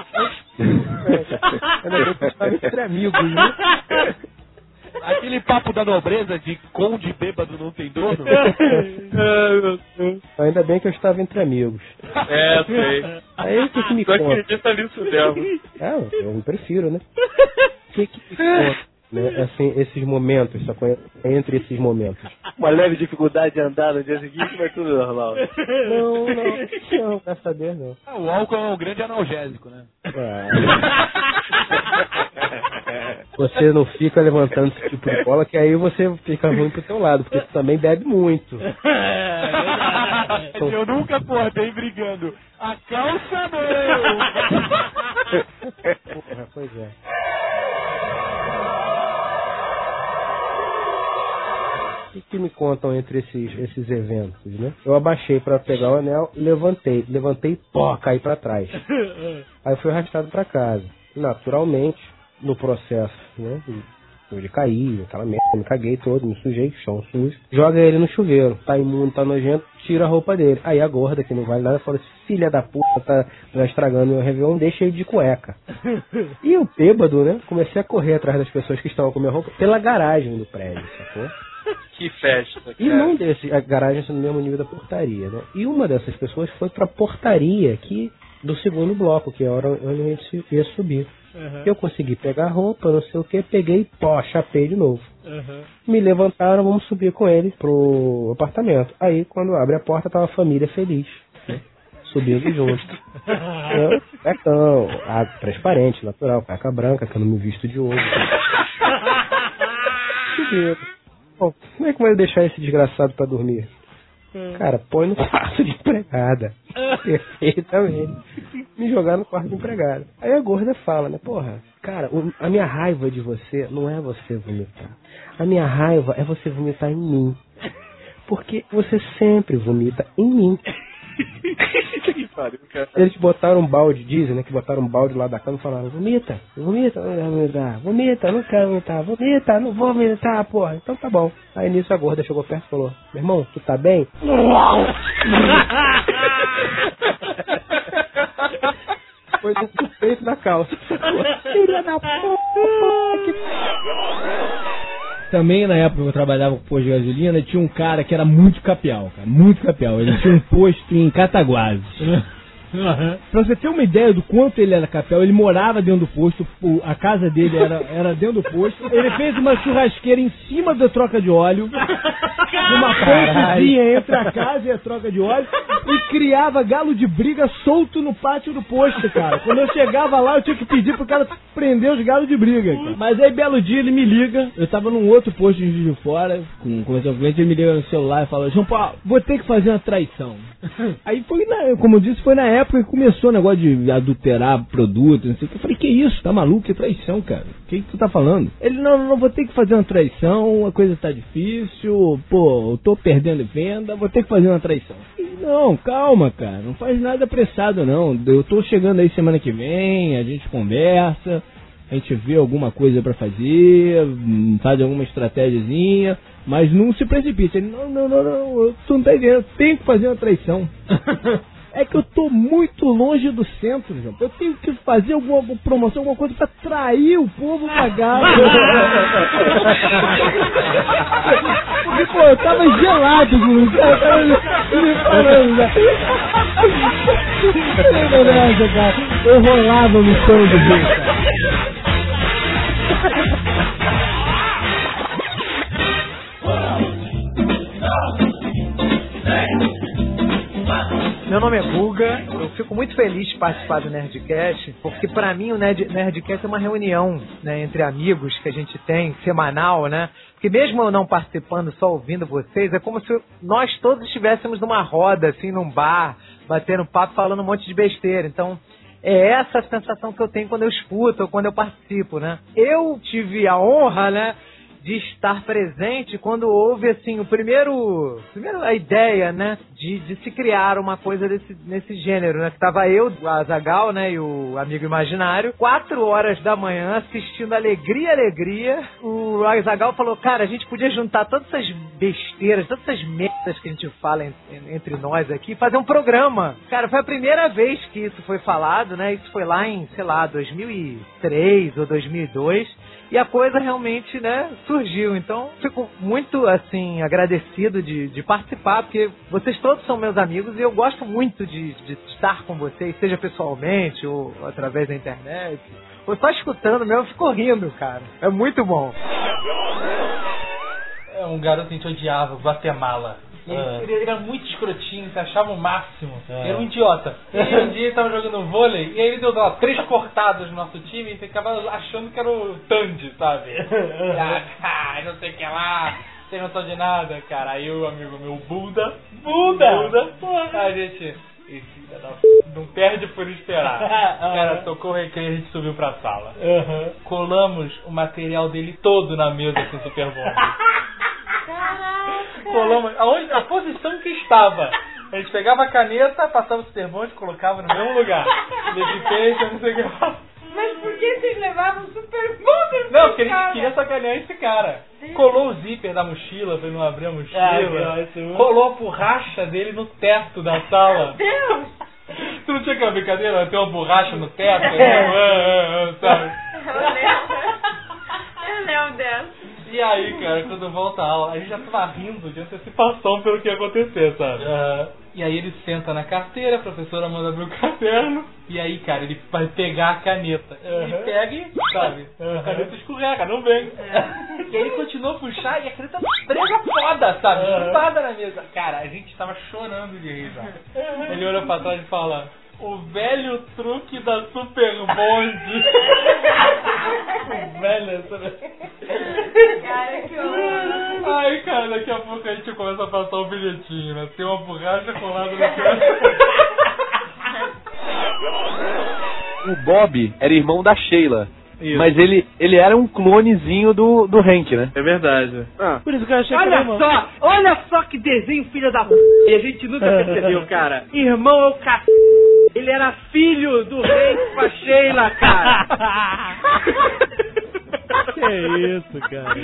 Que estava entre amigos, né? Aquele papo da nobreza de conde bêbado não tem dono. Ainda bem que eu estava entre amigos. É, sei. Aí o que, que me Tu conta? acredita nisso mesmo. É, eu me prefiro, né? O que, que me conta, né? Assim, esses momentos, só entre esses momentos. Uma leve dificuldade de andar no dia seguinte, mas tudo normal. Não, não, não, graças a Deus não. O álcool é um grande analgésico, né? Você não fica levantando esse tipo de bola, que aí você fica ruim pro teu lado, porque você também bebe muito. Eu nunca acordei brigando. A calça não! Porra, pois é. Que, que me contam entre esses, esses eventos, né? Eu abaixei pra pegar o anel, levantei, levantei, pó, caí pra trás. Aí fui arrastado pra casa. Naturalmente, no processo, né? De cair, aquela merda, me caguei todo, me sujei, chão sujo. Joga ele no chuveiro, tá imundo, tá nojento, tira a roupa dele. Aí a gorda, que não vale nada, fala assim, filha da puta, tá já estragando meu Réveillon, deixa ele de cueca. E eu, bêbado, né? Comecei a correr atrás das pessoas que estavam com minha roupa pela garagem do prédio, sacou? Que festa. E não desse, a garagem sendo no mesmo nível da portaria, né? E uma dessas pessoas foi pra portaria aqui do segundo bloco, que era onde a gente ia subir. Uhum. Eu consegui pegar a roupa, não sei o que, peguei, pó, chapei de novo. Uhum. Me levantaram, vamos subir com ele pro apartamento. Aí, quando abre a porta, tava a família feliz. né? Subindo junto. Eu, Pecão, transparente, natural, peca branca, que eu não me visto de ouro. tranquilo. Bom, como é que vai deixar esse desgraçado pra dormir? Cara, põe no quarto de empregada. Perfeitamente. Me jogar no quarto de empregada. Aí a gorda fala, né? Porra, cara, a minha raiva de você não é você vomitar. A minha raiva é você vomitar em mim. Porque você sempre vomita em mim. Que pariu, cara. Eles botaram um balde, dizem, né? Que botaram um balde lá da cama e falaram, vomita, vomita, não quero vomitar, vomita, não quero vomitar, vomita, não vou vomitar, porra. Então tá bom. Aí nisso a gorda chegou perto e falou, meu irmão, tu tá bem? Foi no peito da calça. Filha da Também na época que eu trabalhava com posto de gasolina, tinha um cara que era muito capial, cara, muito capial. Ele tinha um posto em Cataguases. Pra você ter uma ideia do quanto ele era capial, ele morava dentro do posto, o- a casa dele era, era dentro do posto. Ele fez uma churrasqueira em cima da troca de óleo, uma pontezinha entre a casa e a troca de óleo, e criava galo de briga solto no pátio do posto, cara. Quando eu chegava lá, eu tinha que pedir pro cara prender os galos de briga. cara. Mas aí, belo dia, ele me liga, eu tava num outro posto em Juiz de Fora, com, com esse cliente, ele me liga no celular e fala, João Paulo, vou ter que fazer uma traição. Aí foi, na, como eu disse, foi na época que começou o negócio de adulterar produto, não sei o que. Eu falei, que isso? Tá maluco? Que traição, cara? O que, que tu tá falando? Ele, não, não, vou ter que fazer uma traição, a coisa tá difícil, pô, eu tô perdendo venda, vou ter que fazer uma traição. Não, calma, cara, não faz nada apressado, não. Eu tô chegando aí semana que vem, a gente conversa, a gente vê alguma coisa pra fazer, faz alguma estratégiazinha, mas não se precipite. Ele, não, não, não, não, tu não tá entendendo, tem que fazer uma traição. É que eu tô muito longe do centro, João. Eu tenho que fazer alguma promoção, alguma coisa pra atrair o povo pra casa. Porque, pô, eu tava gelado isso. Eu tava me falando, né? Cara. Eu rolava no sonho do bem, cara. Meu nome é Guga, eu fico muito feliz de participar do Nerdcast, porque pra mim o Nerd, Nerdcast é uma reunião né, entre amigos que a gente tem, semanal, né? Porque mesmo eu não participando, só ouvindo vocês, é como se nós todos estivéssemos numa roda, assim, num bar, batendo papo, falando um monte de besteira. Então, é essa a sensação que eu tenho quando eu escuto ou quando eu participo, né? Eu tive a honra, né? De estar presente quando houve assim o primeiro, primeiro a ideia, né, de, de se criar uma coisa desse nesse gênero, né? Que tava eu, o Azagal, né, e o amigo imaginário, quatro horas da manhã assistindo Alegria, Alegria. O Azagal falou, cara, a gente podia juntar todas essas besteiras, todas essas merdas que a gente fala en- en- entre nós aqui, fazer um programa. Cara, foi a primeira vez que isso foi falado, né? Isso foi lá em, sei lá, 2003 ou 2002. E a coisa realmente, né, surgiu. Então, fico muito, assim, agradecido de, de participar, porque vocês todos são meus amigos e eu gosto muito de, de estar com vocês, seja pessoalmente ou através da internet. Ou só escutando mesmo, eu fico rindo, cara. É muito bom. É um garoto que a gente odiava, Guatemala. E Ah. ele, ele era muito escrotinho, você achava o máximo. Ele era um idiota. E um dia ele tava jogando vôlei e aí ele deu lá, três cortadas no nosso time e ficava achando que era o Tandy, sabe? ah, não sei o que lá, sem noção de nada, cara. Aí o amigo meu, Buda, Buda, Buda, a gente. Esse não perde por esperar. Cara, tocou o recreio e a gente subiu pra sala. Colamos o material dele todo na mesa com o Super Bond. Colamos aonde, a posição que estava. A gente pegava a caneta, passava o Super Bond e colocava no mesmo lugar. Legitation, não sei o que lá. Mas por que vocês levavam super bonder? Não, porque a gente queria sacanear esse cara. Colou o zíper da mochila pra ele não abrir a mochila. Ah, que ótimo. Colou a borracha dele no teto da sala. Deus! Tu não tinha aquela brincadeira? Ter uma borracha no teto? né? Ah, ah, sabe? Eu lembro. Eu lembro dessa. E aí, cara, quando volta a aula, a gente já tava rindo de antecipação pelo que ia acontecer, sabe? E aí ele senta na carteira, a professora manda abrir o caderno, e aí, cara, ele vai pegar a caneta. Ele pega e, sabe, a caneta escorrega, não vem. E aí ele continua a puxar e a caneta prega foda, sabe? Chupada na mesa. Cara, a gente tava chorando de rir, sabe? Ele olha pra trás e fala, O velho truque da Super Bonde. o velho. Cara, que horror. Ai, cara, daqui a pouco a gente começa a passar um bilhetinho, né? Tem uma borracha colada na cara. O Bob era irmão da Sheila. Mas ele, ele era um clonezinho do, do Hank, né? É verdade. Por isso que eu achei que era Olha irmão. só, olha só que desenho filho da p... E a gente nunca percebeu, cara. Irmão é o c... Ele era filho do rei com a Sheila, cara. Que isso, cara.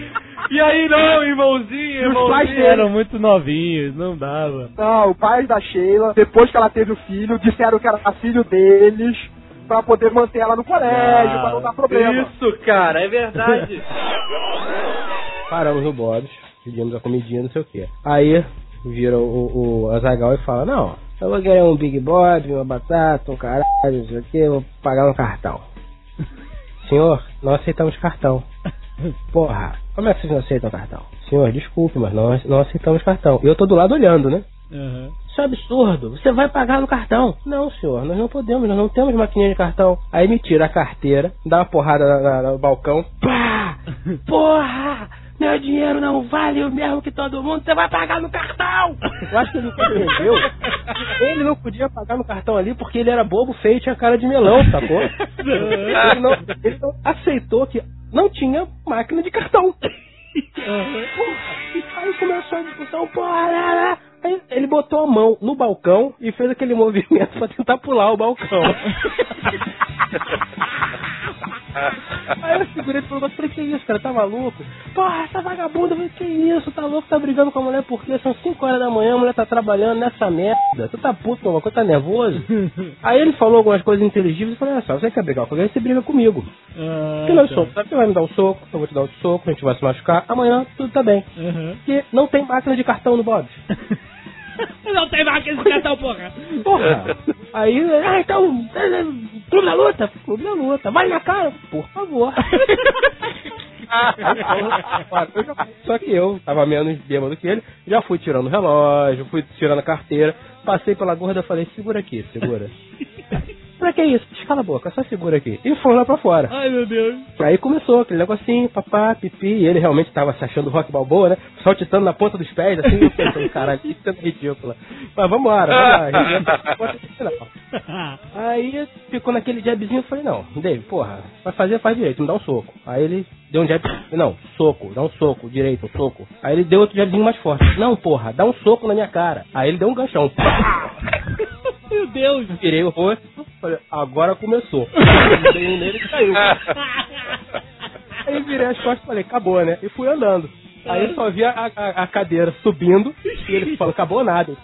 E aí não, irmãozinho, E os pais irmãozinho. Eram muito novinhos, não dava. Não, o pai da Sheila, depois que ela teve o filho, disseram que era filho deles pra poder manter ela no colégio, pra não dar problema. Isso, cara, é verdade. Paramos no Bob's, pedimos a comidinha, não sei o quê. Aí vira o, o Azagal e fala, não, eu vou querer um Big Bob, uma batata, um caralho, não sei o quê, vou pagar no cartão. Senhor, não aceitamos cartão. Porra, como é que vocês não aceitam cartão? Senhor, desculpe, mas nós não aceitamos cartão. E eu tô do lado olhando, né? Aham. Isso é absurdo. Você vai pagar no cartão. Não, senhor, nós não podemos, nós não temos maquininha de cartão. Aí me tira a carteira, dá uma porrada na- na- no balcão. Pá! Porra! Meu dinheiro não vale o mesmo que todo mundo, você vai pagar no cartão! Eu acho que ele compreendeu. Ele não podia pagar no cartão ali porque ele era bobo, feio e tinha cara de melão, sacou? Ele não, ele não aceitou que não tinha máquina de cartão. Aí começou a discussão, porra, lá, lá. Aí ele botou a mão no balcão e fez aquele movimento pra tentar pular o balcão. Aí eu segurei ele falou, falei, que isso, cara, tá maluco? Porra, essa vagabunda, falei, que isso, tá louco, tá brigando com a mulher por quê? São 5 horas da manhã, a mulher tá trabalhando nessa merda. Tu tá puto com alguma coisa, tá nervoso? Aí ele falou algumas coisas inteligíveis e falei, olha só, você quer brigar com alguém, você briga comigo. Ah, Porque nós tá. somos, você vai me dar um soco, eu vou te dar outro soco, a gente vai se machucar, amanhã tudo tá bem. Aham. Porque não tem máquina de cartão no Bob. Não tem máquina de cartão, porra. Porra. Aí, ah, então, clube da luta? Clube da luta. Vai na cara, por favor. Só que eu tava menos bêbado que ele, já fui tirando o relógio, fui tirando a carteira, passei pela gorda e falei, segura aqui, segura. pra que isso? Cala a boca, só segura aqui. E foi lá pra fora. Ai, meu Deus. Aí começou aquele negocinho, papá, pipi, e ele realmente tava se achando rock balboa, né? Saltitando na ponta dos pés, assim, eu pensando, caralho, isso é ridículo. Mas vambora, aqui, não. Aí ficou naquele jabzinho, eu falei, não, Dave, porra, vai fazer, faz direito, me dá um soco. Aí ele deu um jab, não, soco, dá um soco, direito, um soco. Aí ele deu outro jabzinho mais forte, não, porra, dá um soco na minha cara. Aí ele deu um ganchão. Meu Deus. Virei o rosto, falei, agora começou. Dei um nele e caiu. Aí virei as costas e falei, acabou, né? E fui andando. Aí eu só vi a, a- a cadeira subindo e ele falou, acabou nada.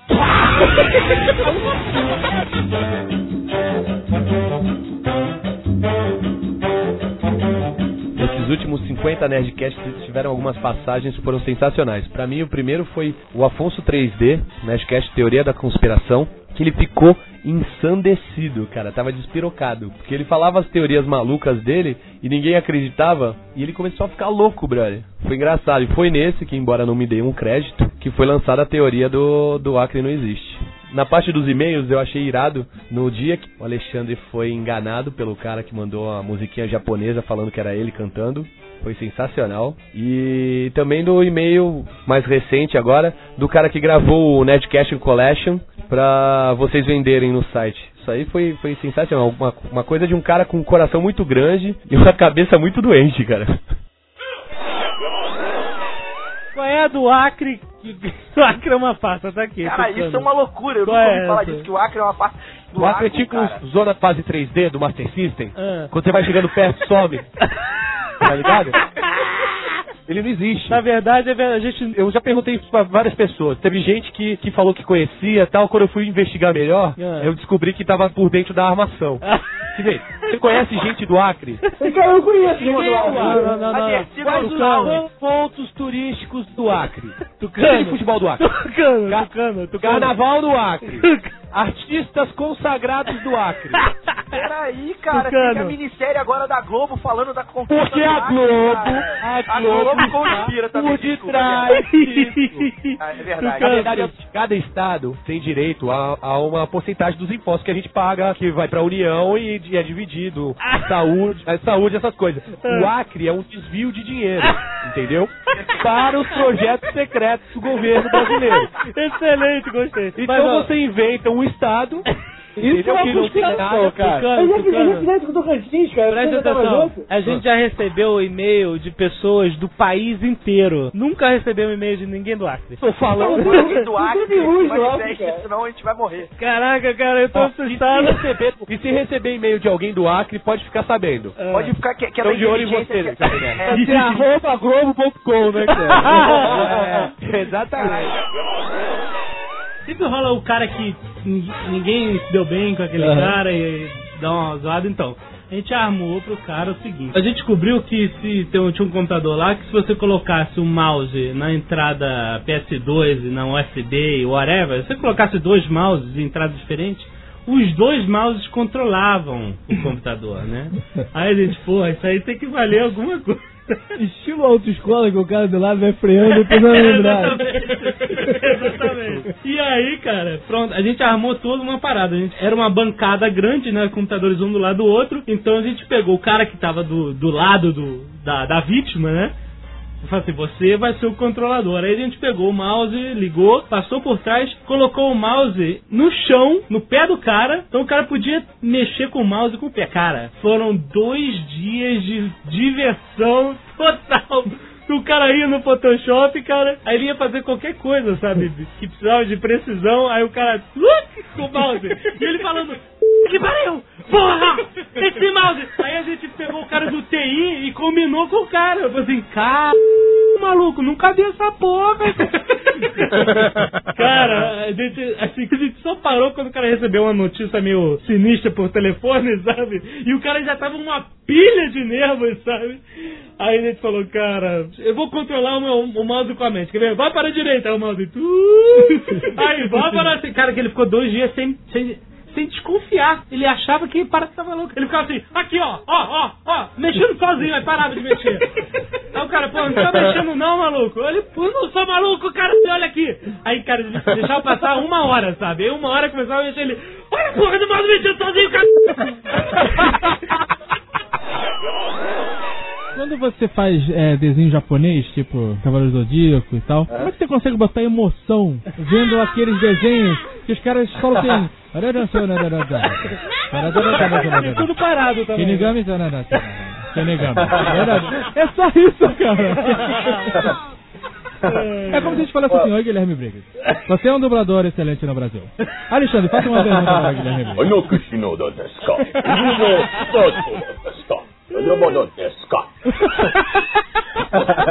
Esses últimos 50 Nerdcasts tiveram algumas passagens que foram sensacionais. Pra mim, o primeiro foi o Afonso 3D, Nerdcast Teoria da Conspiração, que ele ficou ensandecido, cara, tava despirocado, porque ele falava as teorias malucas dele e ninguém acreditava, e ele começou a ficar louco, brother. Foi engraçado, e foi nesse que, embora não me dê um crédito, que foi lançada a teoria do, do Acre não existe. Na parte dos e-mails, eu achei irado no dia que o Alexandre foi enganado pelo cara que mandou a musiquinha japonesa falando que era ele cantando. Foi sensacional. E também do e-mail mais recente agora, do cara que gravou o Nerdcast Collection pra vocês venderem no site. Isso aí foi, foi sensacional. Uma, uma coisa de um cara com um coração muito grande e uma cabeça muito doente, cara. Qual é a do Acre? Que... O Acre é uma farsa, tá aqui. Cara, tocando. isso é uma loucura. Eu Qual nunca é ouvi falar essa? disso, que o Acre é uma do O Acre é tipo cara. zona fase 3D do Master System. Ah. Quando você vai chegando perto, some. tá ligado? Ele não existe. Na verdade, é verdade, a gente. Eu já perguntei isso pra várias pessoas. Teve gente que, que falou que conhecia tal. Quando eu fui investigar melhor, Ah. eu descobri que tava por dentro da armação. Quer dizer, você conhece gente do Acre? Eu não conheço ninguém do Acre. Não, não, não, não. Advertido Quais os pontos turísticos do Acre? Tucano. Futebol do Acre. Tucano, Ca- tucano, tucano. Carnaval do Acre. Artistas consagrados do Acre. Peraí, cara, Tucano. tem a minissérie agora da Globo falando da conquista Porque a Globo, a a Globo Globo está conspira também. por detrás. Ah, é verdade. Na verdade, cada estado tem direito a, a uma porcentagem dos impostos que a gente paga, que vai pra União e é dividido. Saúde, é, saúde, essas coisas. O Acre é um desvio de dinheiro, entendeu? Para os projetos secretos do governo brasileiro. Excelente, gostei. Então Mas, ó, você inventa um estado. Isso é nada, cara. Eu já fiz- eu já fiz isso com o Tocantins, cara. Presta atenção, a gente já recebeu e-mail de pessoas do país inteiro. Nunca recebeu e-mail de ninguém do Acre. Tô falando Ninguém do Acre, mas Acre, é, cara. senão a gente vai morrer. Caraca, cara, eu tô Ó, assustado. E se, receber, e se receber e-mail de alguém do Acre, pode ficar sabendo. Pode ficar que, que é Tô da de olho em você, que- Jovem Nerd. é, Isso é arroba globo.com, né, cara? É, exatamente. Sempre rola o cara que ninguém se deu bem com aquele Aham. cara e dá uma zoada, então. A gente armou pro cara o seguinte. A gente descobriu que se tem um, tinha um computador lá que se você colocasse o mouse na entrada PS2 e na USB whatever, se você colocasse dois mouses em entradas diferentes, os dois mouses controlavam o computador, né? Aí a gente, pô, isso aí tem que valer alguma coisa. Estilo autoescola que o cara do lado vai freando e tentando lembrar. Exatamente. E aí, cara, pronto, a gente armou toda uma parada. Gente, era uma bancada grande, né? Computadores um do lado do outro. Então a gente pegou o cara que tava do, do lado do, da, da vítima, né? Falei assim, você vai ser o controlador. Aí a gente pegou o mouse, ligou, passou por trás, colocou o mouse no chão, no pé do cara. Então o cara podia mexer com o mouse com o pé. Cara, foram dois dias de diversão total. O cara ia no Photoshop, cara, aí ele ia fazer qualquer coisa, sabe? Que precisava de precisão, aí o cara, look, com o mouse. E ele falando, que pariu! Porra! Esse mouse! Aí a gente pegou o cara do TI e combinou com o cara. Eu falei assim, cara, maluco, nunca vi essa porra. cara, a gente, assim, a gente só parou quando o cara recebeu uma notícia meio sinistra por telefone, sabe? E o cara já tava uma pilha de nervos, sabe? Aí a gente falou, cara, eu vou controlar o, meu, o mouse com a mente. Quer ver? Vai para a direita, aí o mouse. Aí vai para cara, que ele ficou dois dias sem, sem, sem desconfiar. Ele achava que para que tava louco. Ele ficava assim, aqui ó, ó, ó, ó, mexendo sozinho, aí parava de mexer. Aí o cara, pô, não tá mexendo não, maluco. Ele, pô, não sou maluco, cara, olha aqui. Aí, cara, ele deixava passar uma hora, sabe? Aí uma hora começava a mexer ele, olha a porra do mouse mexendo sozinho, cara. Quando você faz é, desenho japonês, tipo Cavaleiro do Zodíaco e tal, como é que você consegue botar emoção vendo aqueles desenhos que os caras só tem. Tudo parado também. Shinigami, Shinigami. É só isso, cara. É como se a gente falasse assim, oi Guilherme Briggs. Você é um dublador excelente no Brasil. Alexandre, faça uma pergunta para o Guilherme Briggs.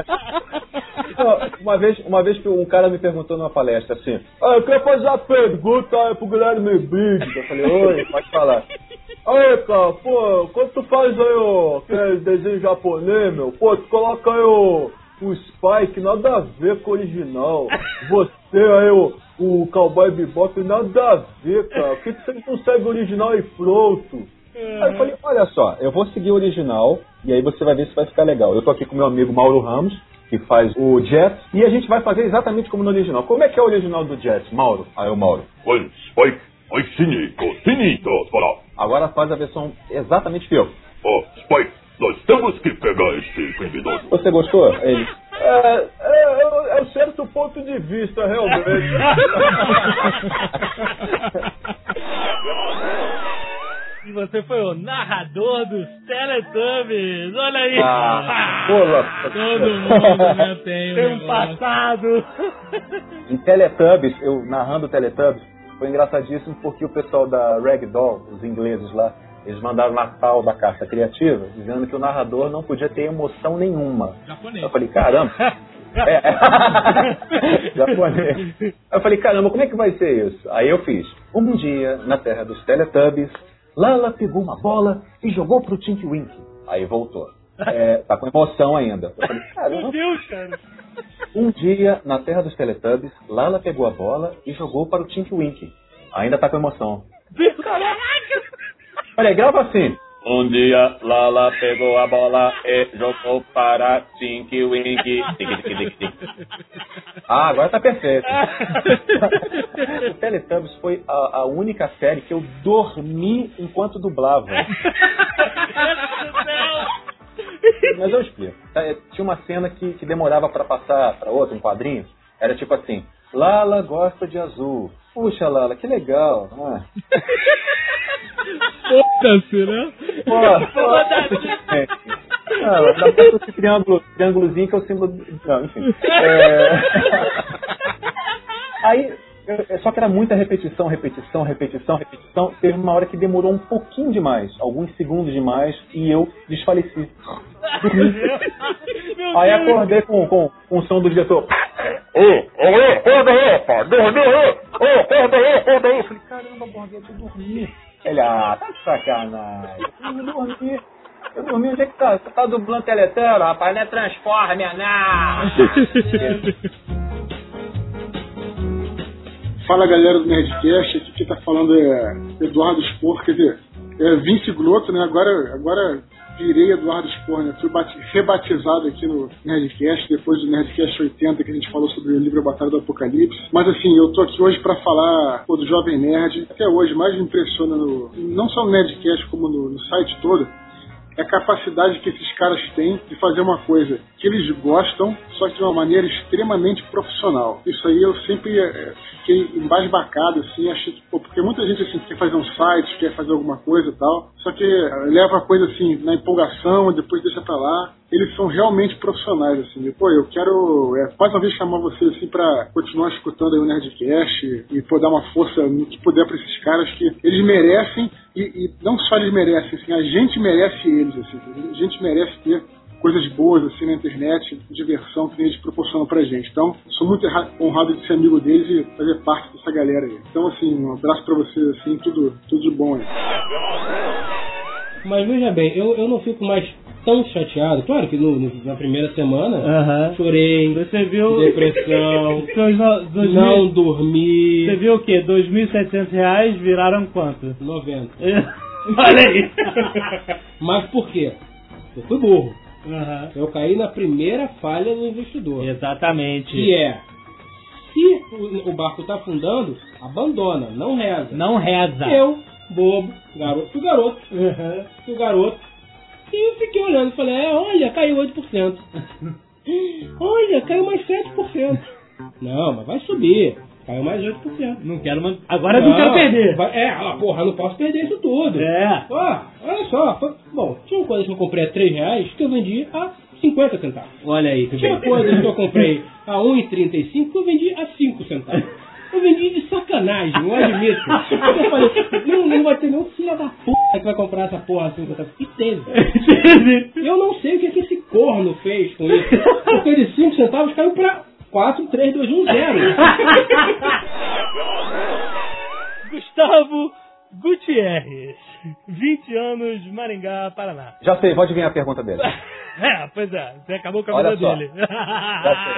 Uma vez, uma vez que um cara me perguntou numa palestra assim, ah, eu queria fazer uma pergunta pro Guilherme Briggs. Eu falei, oi, pode falar. Aí, cara, pô, quando tu faz aí o desenho japonês, meu, pô, tu coloca aí o, o Spike, nada a ver com o original. Você aí, o, o Cowboy Bebop, nada a ver, cara. Por que, você não consegue o original e pronto? Aí eu falei, olha só, eu vou seguir o original e aí você vai ver se vai ficar legal. Eu tô aqui com meu amigo Mauro Ramos, que faz o Jet, e a gente vai fazer exatamente como no original. Como é que é o original do Jet, Mauro? Aí o Mauro. Oi, Spike, oi, Sinito, Sinito, para. Agora faz a versão exatamente fiel. Ó, Spike, nós temos que pegar este criminoso. Você gostou? Ele. É, é, é um certo ponto de vista, realmente. E você foi o narrador dos Teletubbies. Olha aí. Ah, pula. Todo mundo né, tem, Tem um passado. Em Teletubbies, eu narrando Teletubbies, foi engraçadíssimo porque o pessoal da Ragdoll, os ingleses lá, eles mandaram na tal da carta criativa, dizendo que o narrador não podia ter emoção nenhuma. Japonês. Eu falei, caramba. É. Japonês. Eu falei, caramba, como é que vai ser isso? Aí eu fiz. Um dia, na terra dos Teletubbies, Lala pegou uma bola e jogou pro Tinky Winky. Aí voltou. É, tá com emoção ainda. Eu falei, caramba. Meu Deus, cara. Um dia, na terra dos Teletubbies, Lala pegou a bola e jogou para o Tinky Winky. Ainda tá com emoção. Caraca! Olha aí, grava assim. Um dia, Lala pegou a bola e jogou para Tinky Winky. Tinky, tinky, tinky, tinky. Ah, agora tá perfeito. o Teletubbies foi a, a única série que eu dormi enquanto dublava. Mas eu explico. Tá, é, Tinha uma cena que, que demorava pra passar pra outra, um quadrinho. Era tipo assim: Lala gosta de azul. Puxa, Lala, que legal. Ah. Foda-se, né? Pô, pô, Não, dá pra esse triângulo, triângulozinho que é o símbolo. Não, enfim. É... Aí, eu- eu- só que era muita repetição, repetição, repetição, repetição. Teve uma hora que demorou um pouquinho demais, alguns segundos demais, e eu desfaleci. Aí acordei com, com, com o som do diretor. Ô, ô, acorda aí, pá, dormiu. Ô, acorda aí, acorda aí. Eu falei, caramba, Borguete, eu dormi. Ele, ah, tá de sacanagem. Eu dormi. Eu dormi, onde é que tá? Você tá dublando Teletero, rapaz, não é Transforme, não. Fala galera do Nerdcast, aqui quem tá falando é Eduardo Spor, quer dizer, é Vince Glotto, né? Agora, agora virei Eduardo Spor, né? Fui bati- rebatizado aqui no Nerdcast, depois do Nerdcast 80, que a gente falou sobre o livro A Batalha do Apocalipse. Mas assim, eu tô aqui hoje pra falar pô, do Jovem Nerd. Até hoje, mais me impressiona no, não só no Nerdcast, como no, no site todo, é a capacidade que esses caras têm de fazer uma coisa que eles gostam, só que de uma maneira extremamente profissional. Isso aí eu sempre eh, fiquei embasbacado, assim, achei pô, porque muita gente assim quer fazer um site, quer fazer alguma coisa e tal, só que eh, leva a coisa assim na empolgação, depois deixa pra lá. Eles são realmente profissionais, assim. Pô, eu quero é, mais uma vez chamar você assim pra continuar escutando aí o Nerdcast e pô, dar uma força no que puder pra esses caras que eles merecem e, e não só eles merecem, assim, a gente merece eles, assim. A gente merece ter coisas boas assim na internet, diversão que eles proporcionam pra gente. Então, sou muito honrado de ser amigo deles e fazer parte dessa galera aí. Então, assim, um abraço pra vocês, assim, tudo, tudo de bom aí. Mas veja bem, eu, eu não fico mais tão chateado. Claro que no- na primeira semana Aham. chorei, Você viu. depressão, dois não mil- dormi. Você viu o quê? 2.700 reais viraram quanto? 90. Olha aí. Mas por quê? Eu fui burro. Eu caí na primeira falha do investidor. Exatamente. Que é, se o, o barco tá afundando, abandona, não reza. Não reza. Eu, bobo, garoto, fui garoto. Fui garoto. E eu fiquei olhando e falei, é, olha, caiu 8%. olha, caiu mais 7%. Não, mas vai subir. Caiu mais 8%. Não quero man... Agora não, quero perder. vai- é, ah, porra, não posso perder isso tudo. É. Ó, olha só. foi- bom, tinha coisas que eu comprei a 3 reais que eu vendi a 50 centavos. Olha aí, que Tinha bem. coisas que eu comprei a 1,35 que eu vendi a 5 centavos. Eu vendi de sacanagem, eu admito. Eu falei, não, não vai ter nenhum filho da puta que vai comprar essa porra a 5 centavos. E teve. Eu não sei o que, que esse corno fez com isso. Porque de 5 centavos caiu pra 4, 3, 2, 1, 0. Gustavo Gutierrez, 20 anos, Maringá, Paraná. Já sei, vou adivinhar a pergunta dele. É, pois é, você acabou com a Olha vida só. dele. Já sei.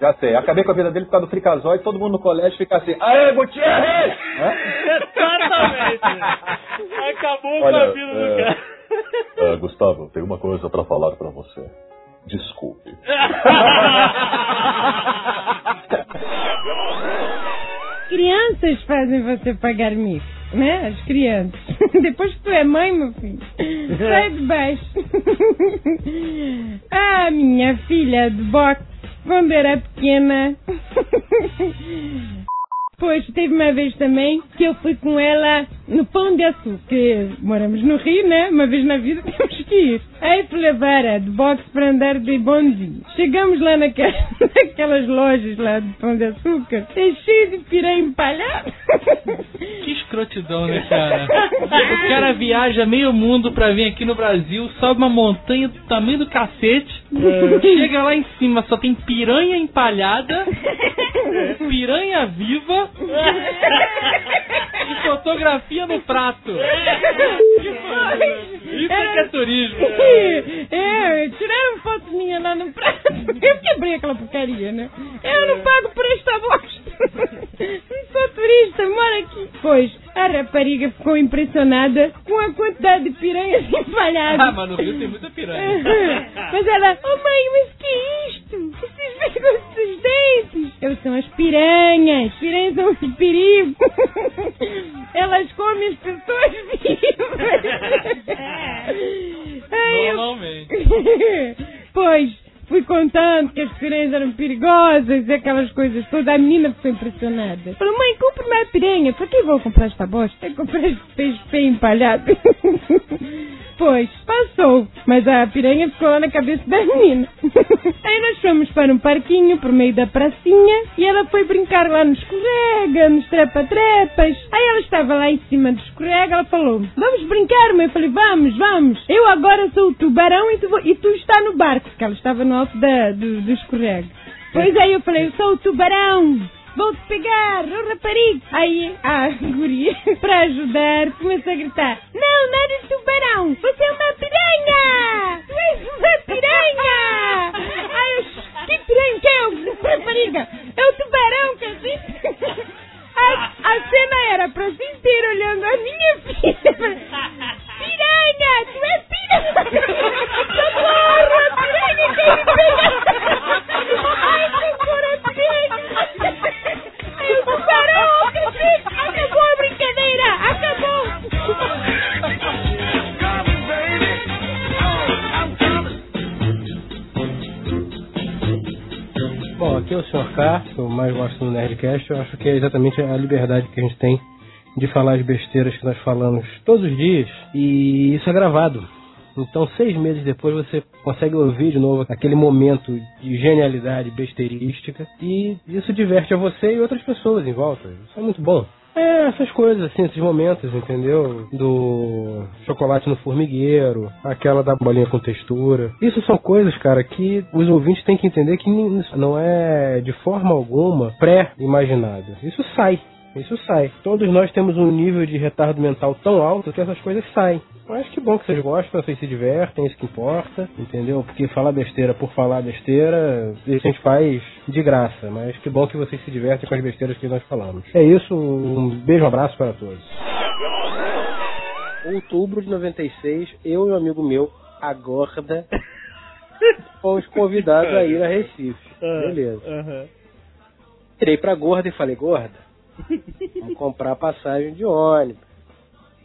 Já sei. Acabei com a vida dele por causa do fricazoide, todo mundo no colégio fica assim, aê, Gutierrez! Exatamente. Acabou com a Olha, vida do é, cara. é, Gustavo, tenho uma coisa pra falar pra você. Desculpe. Crianças fazem você pagar mico, né? As crianças. Depois que tu é mãe, meu filho, sai de baixo. ah, minha filha de boxe, quando era pequena. Pois, teve uma vez também que eu fui com ela no Pão de Açúcar, moramos no Rio, né? Uma vez na vida temos que ir. Aí fui levar a de boxe para andar de bondinho. Chegamos lá naquelas, naquelas lojas lá de Pão de Açúcar, é cheio de piranha empalhada. Que escrotidão, né, cara? O cara viaja meio mundo pra vir aqui no Brasil, sobe uma montanha do tamanho do cacete, chega lá em cima, só tem piranha empalhada, piranha viva e fotografia no prato. Isso é que é turismo. É, tiraram foto minha lá no prato. Eu quebrei aquela porcaria, né? Eu não pago por esta bosta. Não sou motorista, mora aqui. Pois, a rapariga ficou impressionada com a quantidade de piranhas empalhadas. Ah, mas no Rio tem muita piranha. Mas ela, oh mãe, mas que é isto? Esses bicos dos dentes. Eu são as piranhas. Piranhas são um perigo. Elas comem as pessoas vivas. Ai, eu- Normalmente. pois, fui contando que as piranhas eram perigosas e aquelas coisas todas. A menina ficou impressionada. Falou, mãe, compra uma piranha. Pra que vou comprar esta bosta? Eu comprei esse peixe empalhado. Pois, passou. Mas a piranha ficou lá na cabeça da menina. Aí nós fomos para um parquinho por meio da pracinha e ela foi brincar lá no escorrega, nos trepa-trepas. Aí ela estava lá em cima do escorrega, ela falou: Vamos brincar, mãe? Eu falei: Vamos, vamos. Eu agora sou o tubarão e tu, vo- e tu está no barco, porque ela estava no da, do, do escorrega. Pois aí eu falei: Eu sou o tubarão. Vou te pegar, ô rapariga! Aí a guria, para ajudar, começou a gritar: Não, não é de tubarão! Você é uma piranha! Tu és uma piranha! Eu, que piranha que é, rapariga? É o tubarão, cacete! A, a cena era pra se inteira olhando a minha filha. Piranha! Tu é piranha! Socorro! A piranha quer me pegar! Ai, socorro, piranha! Brincadeira! Acabou! Bom, aqui é o Sr. K, eu mais gosto no Nerdcast. Eu acho que é exatamente a liberdade que a gente tem de falar as besteiras que nós falamos todos os dias. E isso é gravado. Então, seis meses depois, você consegue ouvir de novo aquele momento de genialidade besteirística. E isso diverte a você e outras pessoas em volta. Isso é muito bom. É, essas coisas, assim, esses momentos, entendeu? Do chocolate no formigueiro, aquela da bolinha com textura. Isso são coisas, cara, que os ouvintes têm que entender que não é de forma alguma pré-imaginado. Isso sai. Isso sai. Todos nós temos um nível de retardo mental tão alto que essas coisas saem. Mas que bom que vocês gostam, vocês se divertem, isso que importa, entendeu? Porque falar besteira por falar besteira, isso a gente faz de graça. Mas que bom que vocês se divertem com as besteiras que nós falamos. É isso, um beijo, um abraço para todos. Outubro de 96, eu e um amigo meu, a Gorda, fomos convidados a ir a Recife. Beleza. Tirei pra Gorda e falei, Gorda, vamos comprar passagem de ônibus.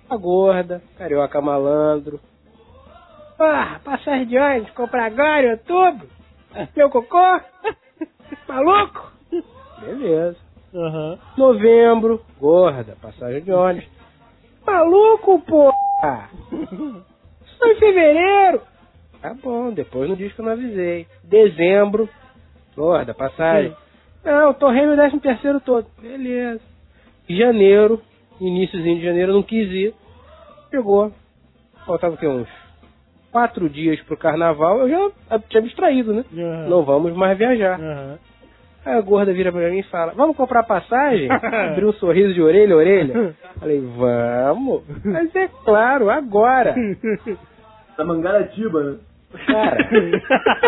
A Gorda, Carioca Malandro. Ah, passagem de ônibus, comprar agora em outubro? Meu cocô? Maluco? Beleza. Novembro, Gorda, passagem de ônibus. Maluco, porra! Só em fevereiro. Tá bom, depois não diz que eu não avisei. Dezembro, gorda, passagem. Não, torrei meu décimo terceiro todo. Beleza. Janeiro, iníciozinho de janeiro, eu não quis ir. Chegou. Faltava o quê? Uns quatro dias pro carnaval, eu já tinha me distraído, né? Não vamos mais viajar. Aí a gorda vira pra mim e fala, vamos comprar passagem? Abriu um sorriso de orelha a orelha. Falei, vamos. Mas é claro, agora. Da Mangaratiba, né? Cara,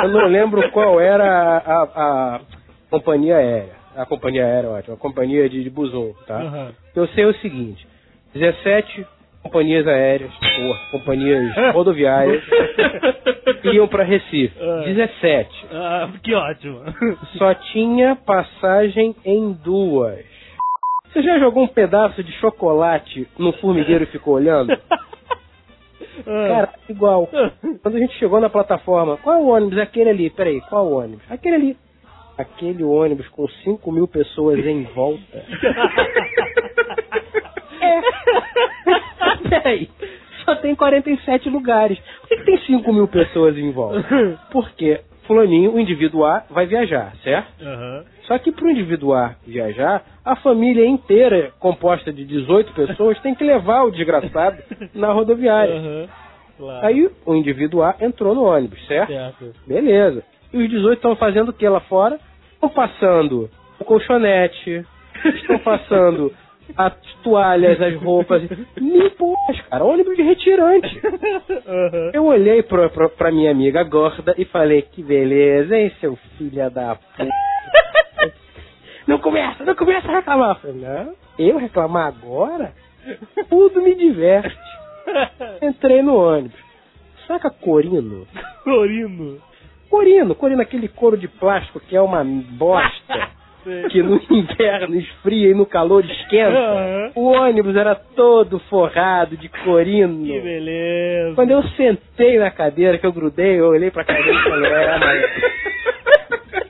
eu não lembro qual era a, a- a companhia aérea. A companhia aérea, ótimo. A companhia de, de Buson, tá? Eu sei o seguinte: 17 companhias aéreas, porra, companhias rodoviárias, iam pra Recife. 17. Ah, que ótimo. Só tinha passagem em duas. Você já jogou um pedaço de chocolate no formigueiro e ficou olhando? Cara, igual. Quando a gente chegou na plataforma, qual é o ônibus? Aquele ali. Peraí, qual o ônibus? Aquele ali. Aquele ônibus com 5 mil pessoas em volta. é. Peraí. Só tem 47 lugares. Por que, que tem 5 mil pessoas em volta? Porque fulaninho, o indivíduo A, vai viajar, certo? Só que para o indivíduo A viajar, a família inteira, composta de 18 pessoas, tem que levar o desgraçado na rodoviária. Aí o indivíduo A entrou no ônibus, certo? Beleza. E os 18 estão fazendo o que lá fora? Estão passando o colchonete, estão passando as toalhas, as roupas. Limpos, cara, ônibus de retirante. Eu olhei pra, pra, pra minha amiga gorda e falei, que beleza, hein, seu filho da puta. Não começa, não começa a reclamar. Eu falei, não, Eu reclamar agora? Tudo me diverte. Entrei no ônibus. Saca Corino? Corino. Corino, Corino, aquele couro de plástico que é uma bosta. que no inverno esfria e no calor esquenta. Aham. O ônibus era todo forrado de corino. Que beleza. Quando eu sentei na cadeira, que eu grudei, eu olhei pra cadeira e falei, é, mas...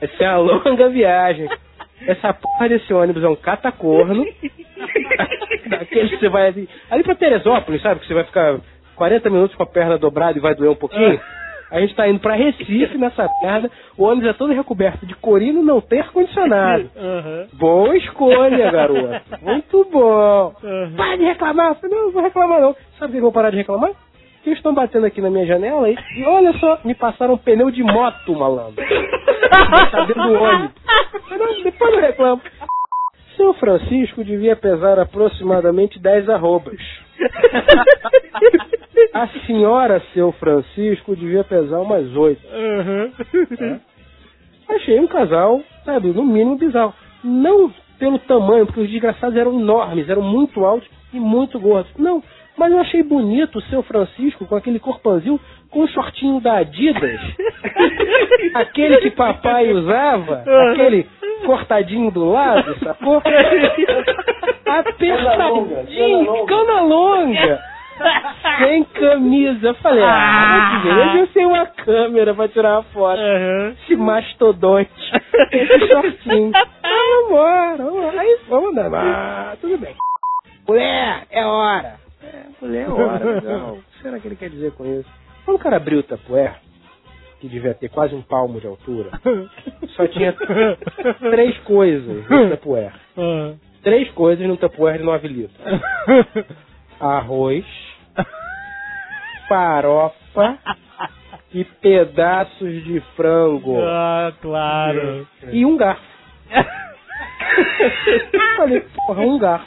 Essa é uma longa viagem. Essa porra desse ônibus é um catacorno. Daquele que você vai ali, ali pra Teresópolis, sabe? Que você vai ficar 40 minutos com a perna dobrada e vai doer um pouquinho. A gente tá indo pra Recife nessa merda. O ônibus é todo recoberto de corino e não tem ar-condicionado. Aham. Boa escolha, garoto. Muito bom. Aham. Para de reclamar. Eu falei, não, não vou reclamar não. Sabe por que eu vou parar de reclamar? Eles estão batendo aqui na minha janela e, e olha só, me passaram um pneu de moto, malandro. tá dentro do ônibus. Eu não, depois eu reclamo. Seu Francisco devia pesar aproximadamente 10 arrobas. A senhora, seu Francisco, devia pesar umas 8. Aham. Achei um casal, sabe, no mínimo bizarro. Não pelo tamanho, porque os desgraçados eram enormes, eram muito altos e muito gordos. Não, mas eu achei bonito o seu Francisco com aquele corpanzil com um shortinho da Adidas. aquele que papai usava, aquele cortadinho do lado, sacou? Apertadinho, cana longa. Sem camisa. Eu falei, ah, que beleza, eu sem uma câmera pra tirar uma foto. Esse mastodonte. Esse shortinho. Ah, vambora, vambora. Aí, vamos andar. Ah, tudo bem. Mulher, é hora. É, mulher, é hora. Não, o que será que ele quer dizer com isso? Quando o cara abriu o tapué, que devia ter quase um palmo de altura, só tinha três coisas no tapué. Três coisas no tapué de 9 litros. Arroz, farofa e pedaços de frango. Ah, claro. E um garfo. Falei, porra, um garfo.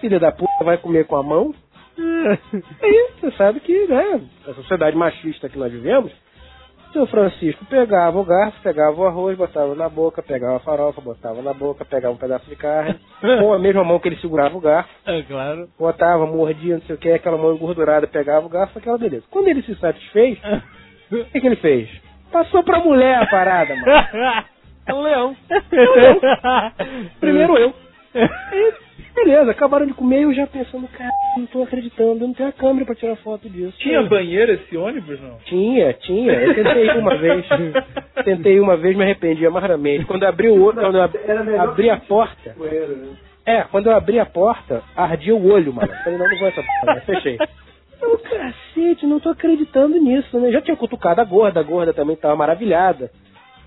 Filha da puta vai comer com a mão? Aí você sabe que, né, a sociedade machista que nós vivemos, seu Francisco pegava o garfo, pegava o arroz, botava na boca, pegava a farofa, botava na boca, pegava um pedaço de carne, com a mesma mão que ele segurava o garfo, É claro. botava, mordia, não sei o que, aquela mão engordurada, pegava o garfo, aquela beleza. Quando ele se satisfez, o que, que ele fez? Passou pra mulher a parada, mano. É um leão. É um leão. Primeiro eu. Beleza, acabaram de comer e eu já pensando, cara, não tô acreditando, eu não tenho a câmera pra tirar foto disso. Tinha banheiro esse ônibus, não? Tinha, tinha. Eu tentei uma vez. Tentei uma vez, me arrependi amargamente. Quando eu abri o olho, quando eu ab- abri a porta. É, quando eu abri a porta, ardia o olho, mano. Eu Falei, não, não vou essa porra, né? fechei. Eu, cacete, não tô acreditando nisso, né? Já tinha cutucado a gorda, a gorda também tava maravilhada.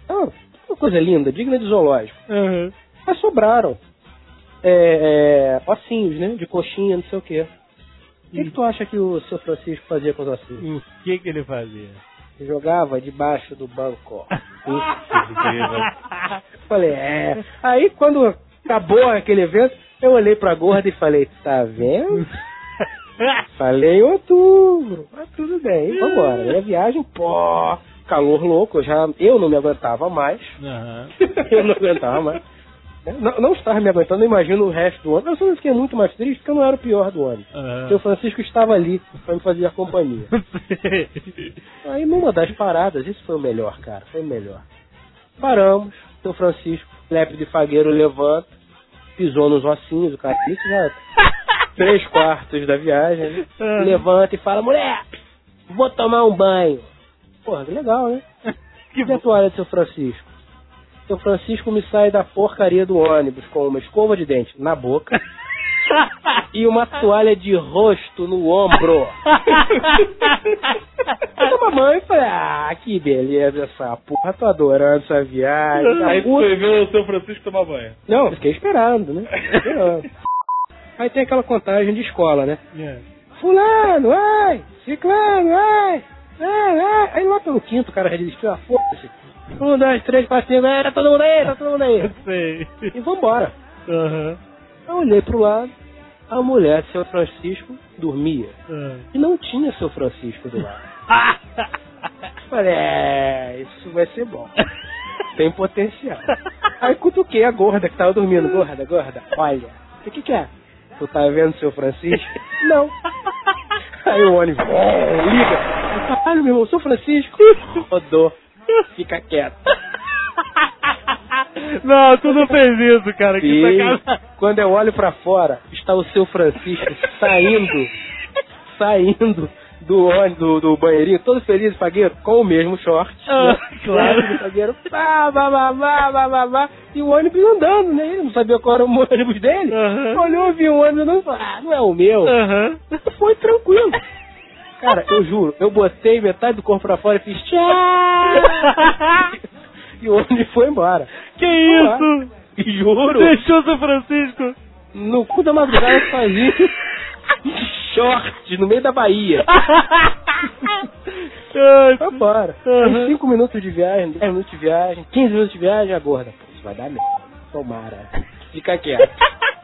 Ah, uma coisa linda, digna de zoológico. Mas sobraram é, é, ossinhos, né? De coxinha, não sei o quê. O que, que tu acha que o seu Francisco fazia com os ossinhos? O que que ele fazia? Jogava debaixo do banco. falei, é. Aí quando acabou aquele evento, eu olhei pra gorda e falei, tá vendo? Falei em outubro. Mas tudo bem, vambora. Aí a viagem, pô, calor louco, eu já eu não me aguentava mais. Aham. eu não aguentava mais. Não, não estava me aguentando, eu imagino o resto do ônibus. Eu só fiquei muito mais triste porque eu não era o pior do ônibus. Aham. Seu Francisco estava ali para me fazer a companhia. Aí numa das paradas, isso foi o melhor, cara, foi o melhor. Paramos, seu Francisco, lepe de fagueiro, levanta, pisou nos ossinhos, o cara isso já três quartos da viagem, né? Ah. levanta e fala, mulher, vou tomar um banho. Porra, que legal, né? Que a toalha do seu Francisco? Seu Francisco me sai da porcaria do ônibus com uma escova de dente na boca e uma toalha de rosto no ombro. Eu tomei banho e falei, ah, que beleza essa porra, tô adorando essa viagem. Aí puta. foi ver o seu Francisco tomar banho. Não, eu fiquei esperando, né? Esperando. Aí tem aquela contagem de escola, né? Fulano, ai, ciclano, ai, ai, ai. Aí lá pelo quinto, o cara resistiu a foda-se. Um, dois, três, quatro, cinco, é, tá todo mundo aí, tá todo mundo aí. Sei. E vambora. Aham. Eu olhei pro lado, a mulher, seu Francisco, dormia. Ah. E não tinha seu Francisco do lado. Falei, é, isso vai ser bom. Tem potencial. Aí cutuquei a gorda que tava dormindo. Gorda, gorda, olha, O que que é? Tu tá vendo seu Francisco? Não. Aí o ônibus, oh, liga. Caralho, meu irmão, seu Francisco. Rodou. Fica quieto. Não, tu não fez isso, cara. Que sacanagem. quando eu olho pra fora, está o seu Francisco saindo, saindo do ônibus, do, do banheirinho, todo feliz, pagueiro, com o mesmo short. Ah, né? claro. Do pagueiro, pá, pá, pá, pá, pá, pá, pá, e o ônibus andando, né? Ele não sabia qual era o ônibus dele. Olhou, viu o ônibus e falou, ah, não é o meu. Foi tranquilo. Cara, eu juro, eu botei metade do corpo pra fora e fiz tchau. e o ônibus foi embora. Que isso? Juro. Deixou São Francisco. No cu da madrugada sozinho. Short, no meio da Bahia. Embora. Tem 5 minutos de viagem, 10 minutos de viagem, 15 minutos de viagem, a gorda. Pô, isso vai dar merda. Tomara. Fica quieto.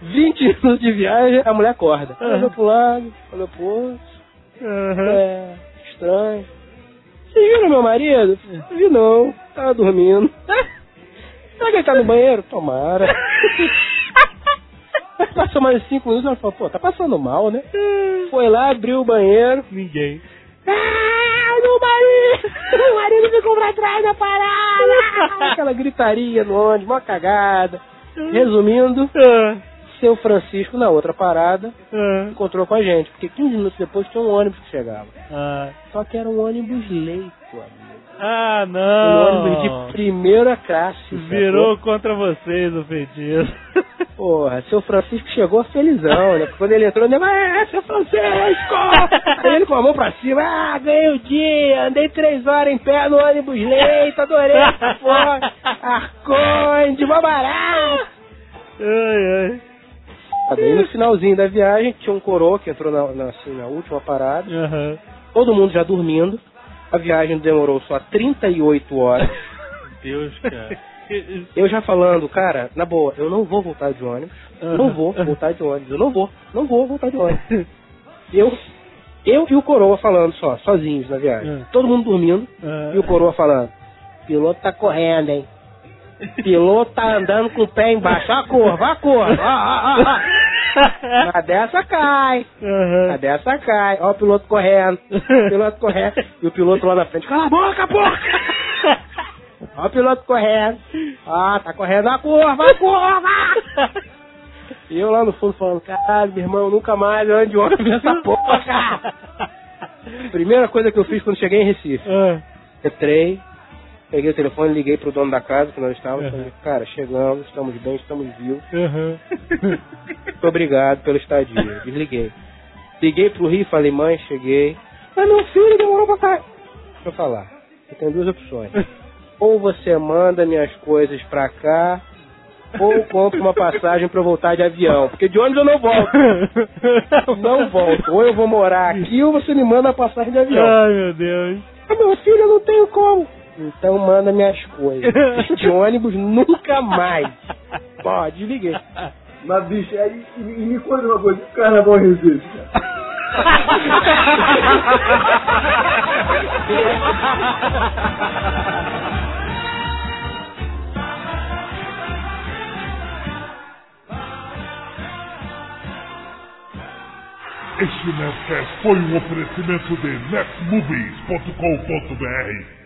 20 minutos de viagem, a mulher acorda. Olhou pro lado, olhou pro outro. É, estranho. Vocês viram meu marido? Não vi não, tava dormindo. Será que ele tá no banheiro? Tomara. Passou mais 5 minutos, ela falou, pô, tá passando mal, né? Foi lá, abriu o banheiro. Ninguém. Ah, meu marido! Meu marido ficou pra trás da parada! Aquela gritaria no ônibus, uma cagada. Resumindo, seu Francisco, na outra parada, encontrou com a gente, porque 15 minutos depois tinha um ônibus que chegava. Ah, Só que era um ônibus leito, amigo. ah Um não. ônibus de primeira classe. Virou sacou? contra vocês o feitiço. Porra, seu Francisco chegou felizão, né? Porque quando ele entrou, ele falou, é, seu Francisco! Aí ele com a mão pra cima, ah, ganhei o dia, andei três horas em pé no ônibus leito, adorei essa porra, Arconde, mó barato! Ai, ai. Aí no finalzinho da viagem, tinha um coroa que entrou na, na, assim, na última parada, Aham. todo mundo já dormindo, a viagem demorou só 38 horas. Deus, cara. Eu já falando, cara, na boa, eu não vou voltar de ônibus. Não vou voltar de ônibus. Eu não vou, não vou voltar de ônibus. Eu, eu e o Coroa falando só, sozinhos na viagem. Todo mundo dormindo e o Coroa falando: piloto tá correndo, hein? Piloto tá andando com o pé embaixo. Ó a curva, ó a curva. Ó, ó, ó, ó. A dessa cai. A dessa cai. Ó o piloto correndo. Piloto correndo. E o piloto lá na frente. Cala a boca, porca! Ó o piloto correndo. Ah, tá correndo a curva, a curva! E eu lá no fundo falando, caralho, meu irmão, nunca mais ando de ônibus nessa porra, cara. Primeira coisa que eu fiz quando cheguei em Recife. Entrei, peguei o telefone, liguei pro dono da casa que nós estávamos. Falei, cara, chegamos, estamos bem, estamos vivos. Muito obrigado pela estadia. Desliguei. Liguei pro Rio e falei, mãe, cheguei. Mas meu filho demorou pra sair. Deixa eu falar. Você tem duas opções. Ou você manda minhas coisas pra cá, ou compra uma passagem pra eu voltar de avião. Porque de ônibus eu não volto. Não volto. Ou eu vou morar aqui, ou você me manda a passagem de avião. Ai, meu Deus. Ah, meu filho, eu não tenho como. Então manda minhas coisas. De ônibus nunca mais. Pô, desliguei. Mas, bicho, aí, e, e me conta uma coisa, o carnaval Recife, cara. Este Nerdcast foi um oferecimento de netmovies.com.br.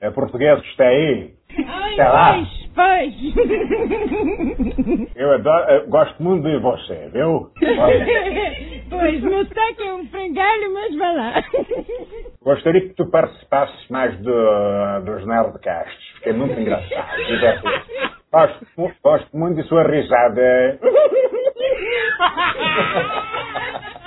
É português que está aí? Ai, Sei lá. paz, paz. Eu, adoro, eu gosto muito de você, viu? pois, meu sotaque é um frangalho, mas vai lá. Gostaria que tu participasses mais do, dos Nerdcasts. Fiquei muito engraçado. Gosto, gosto muito de sua risada.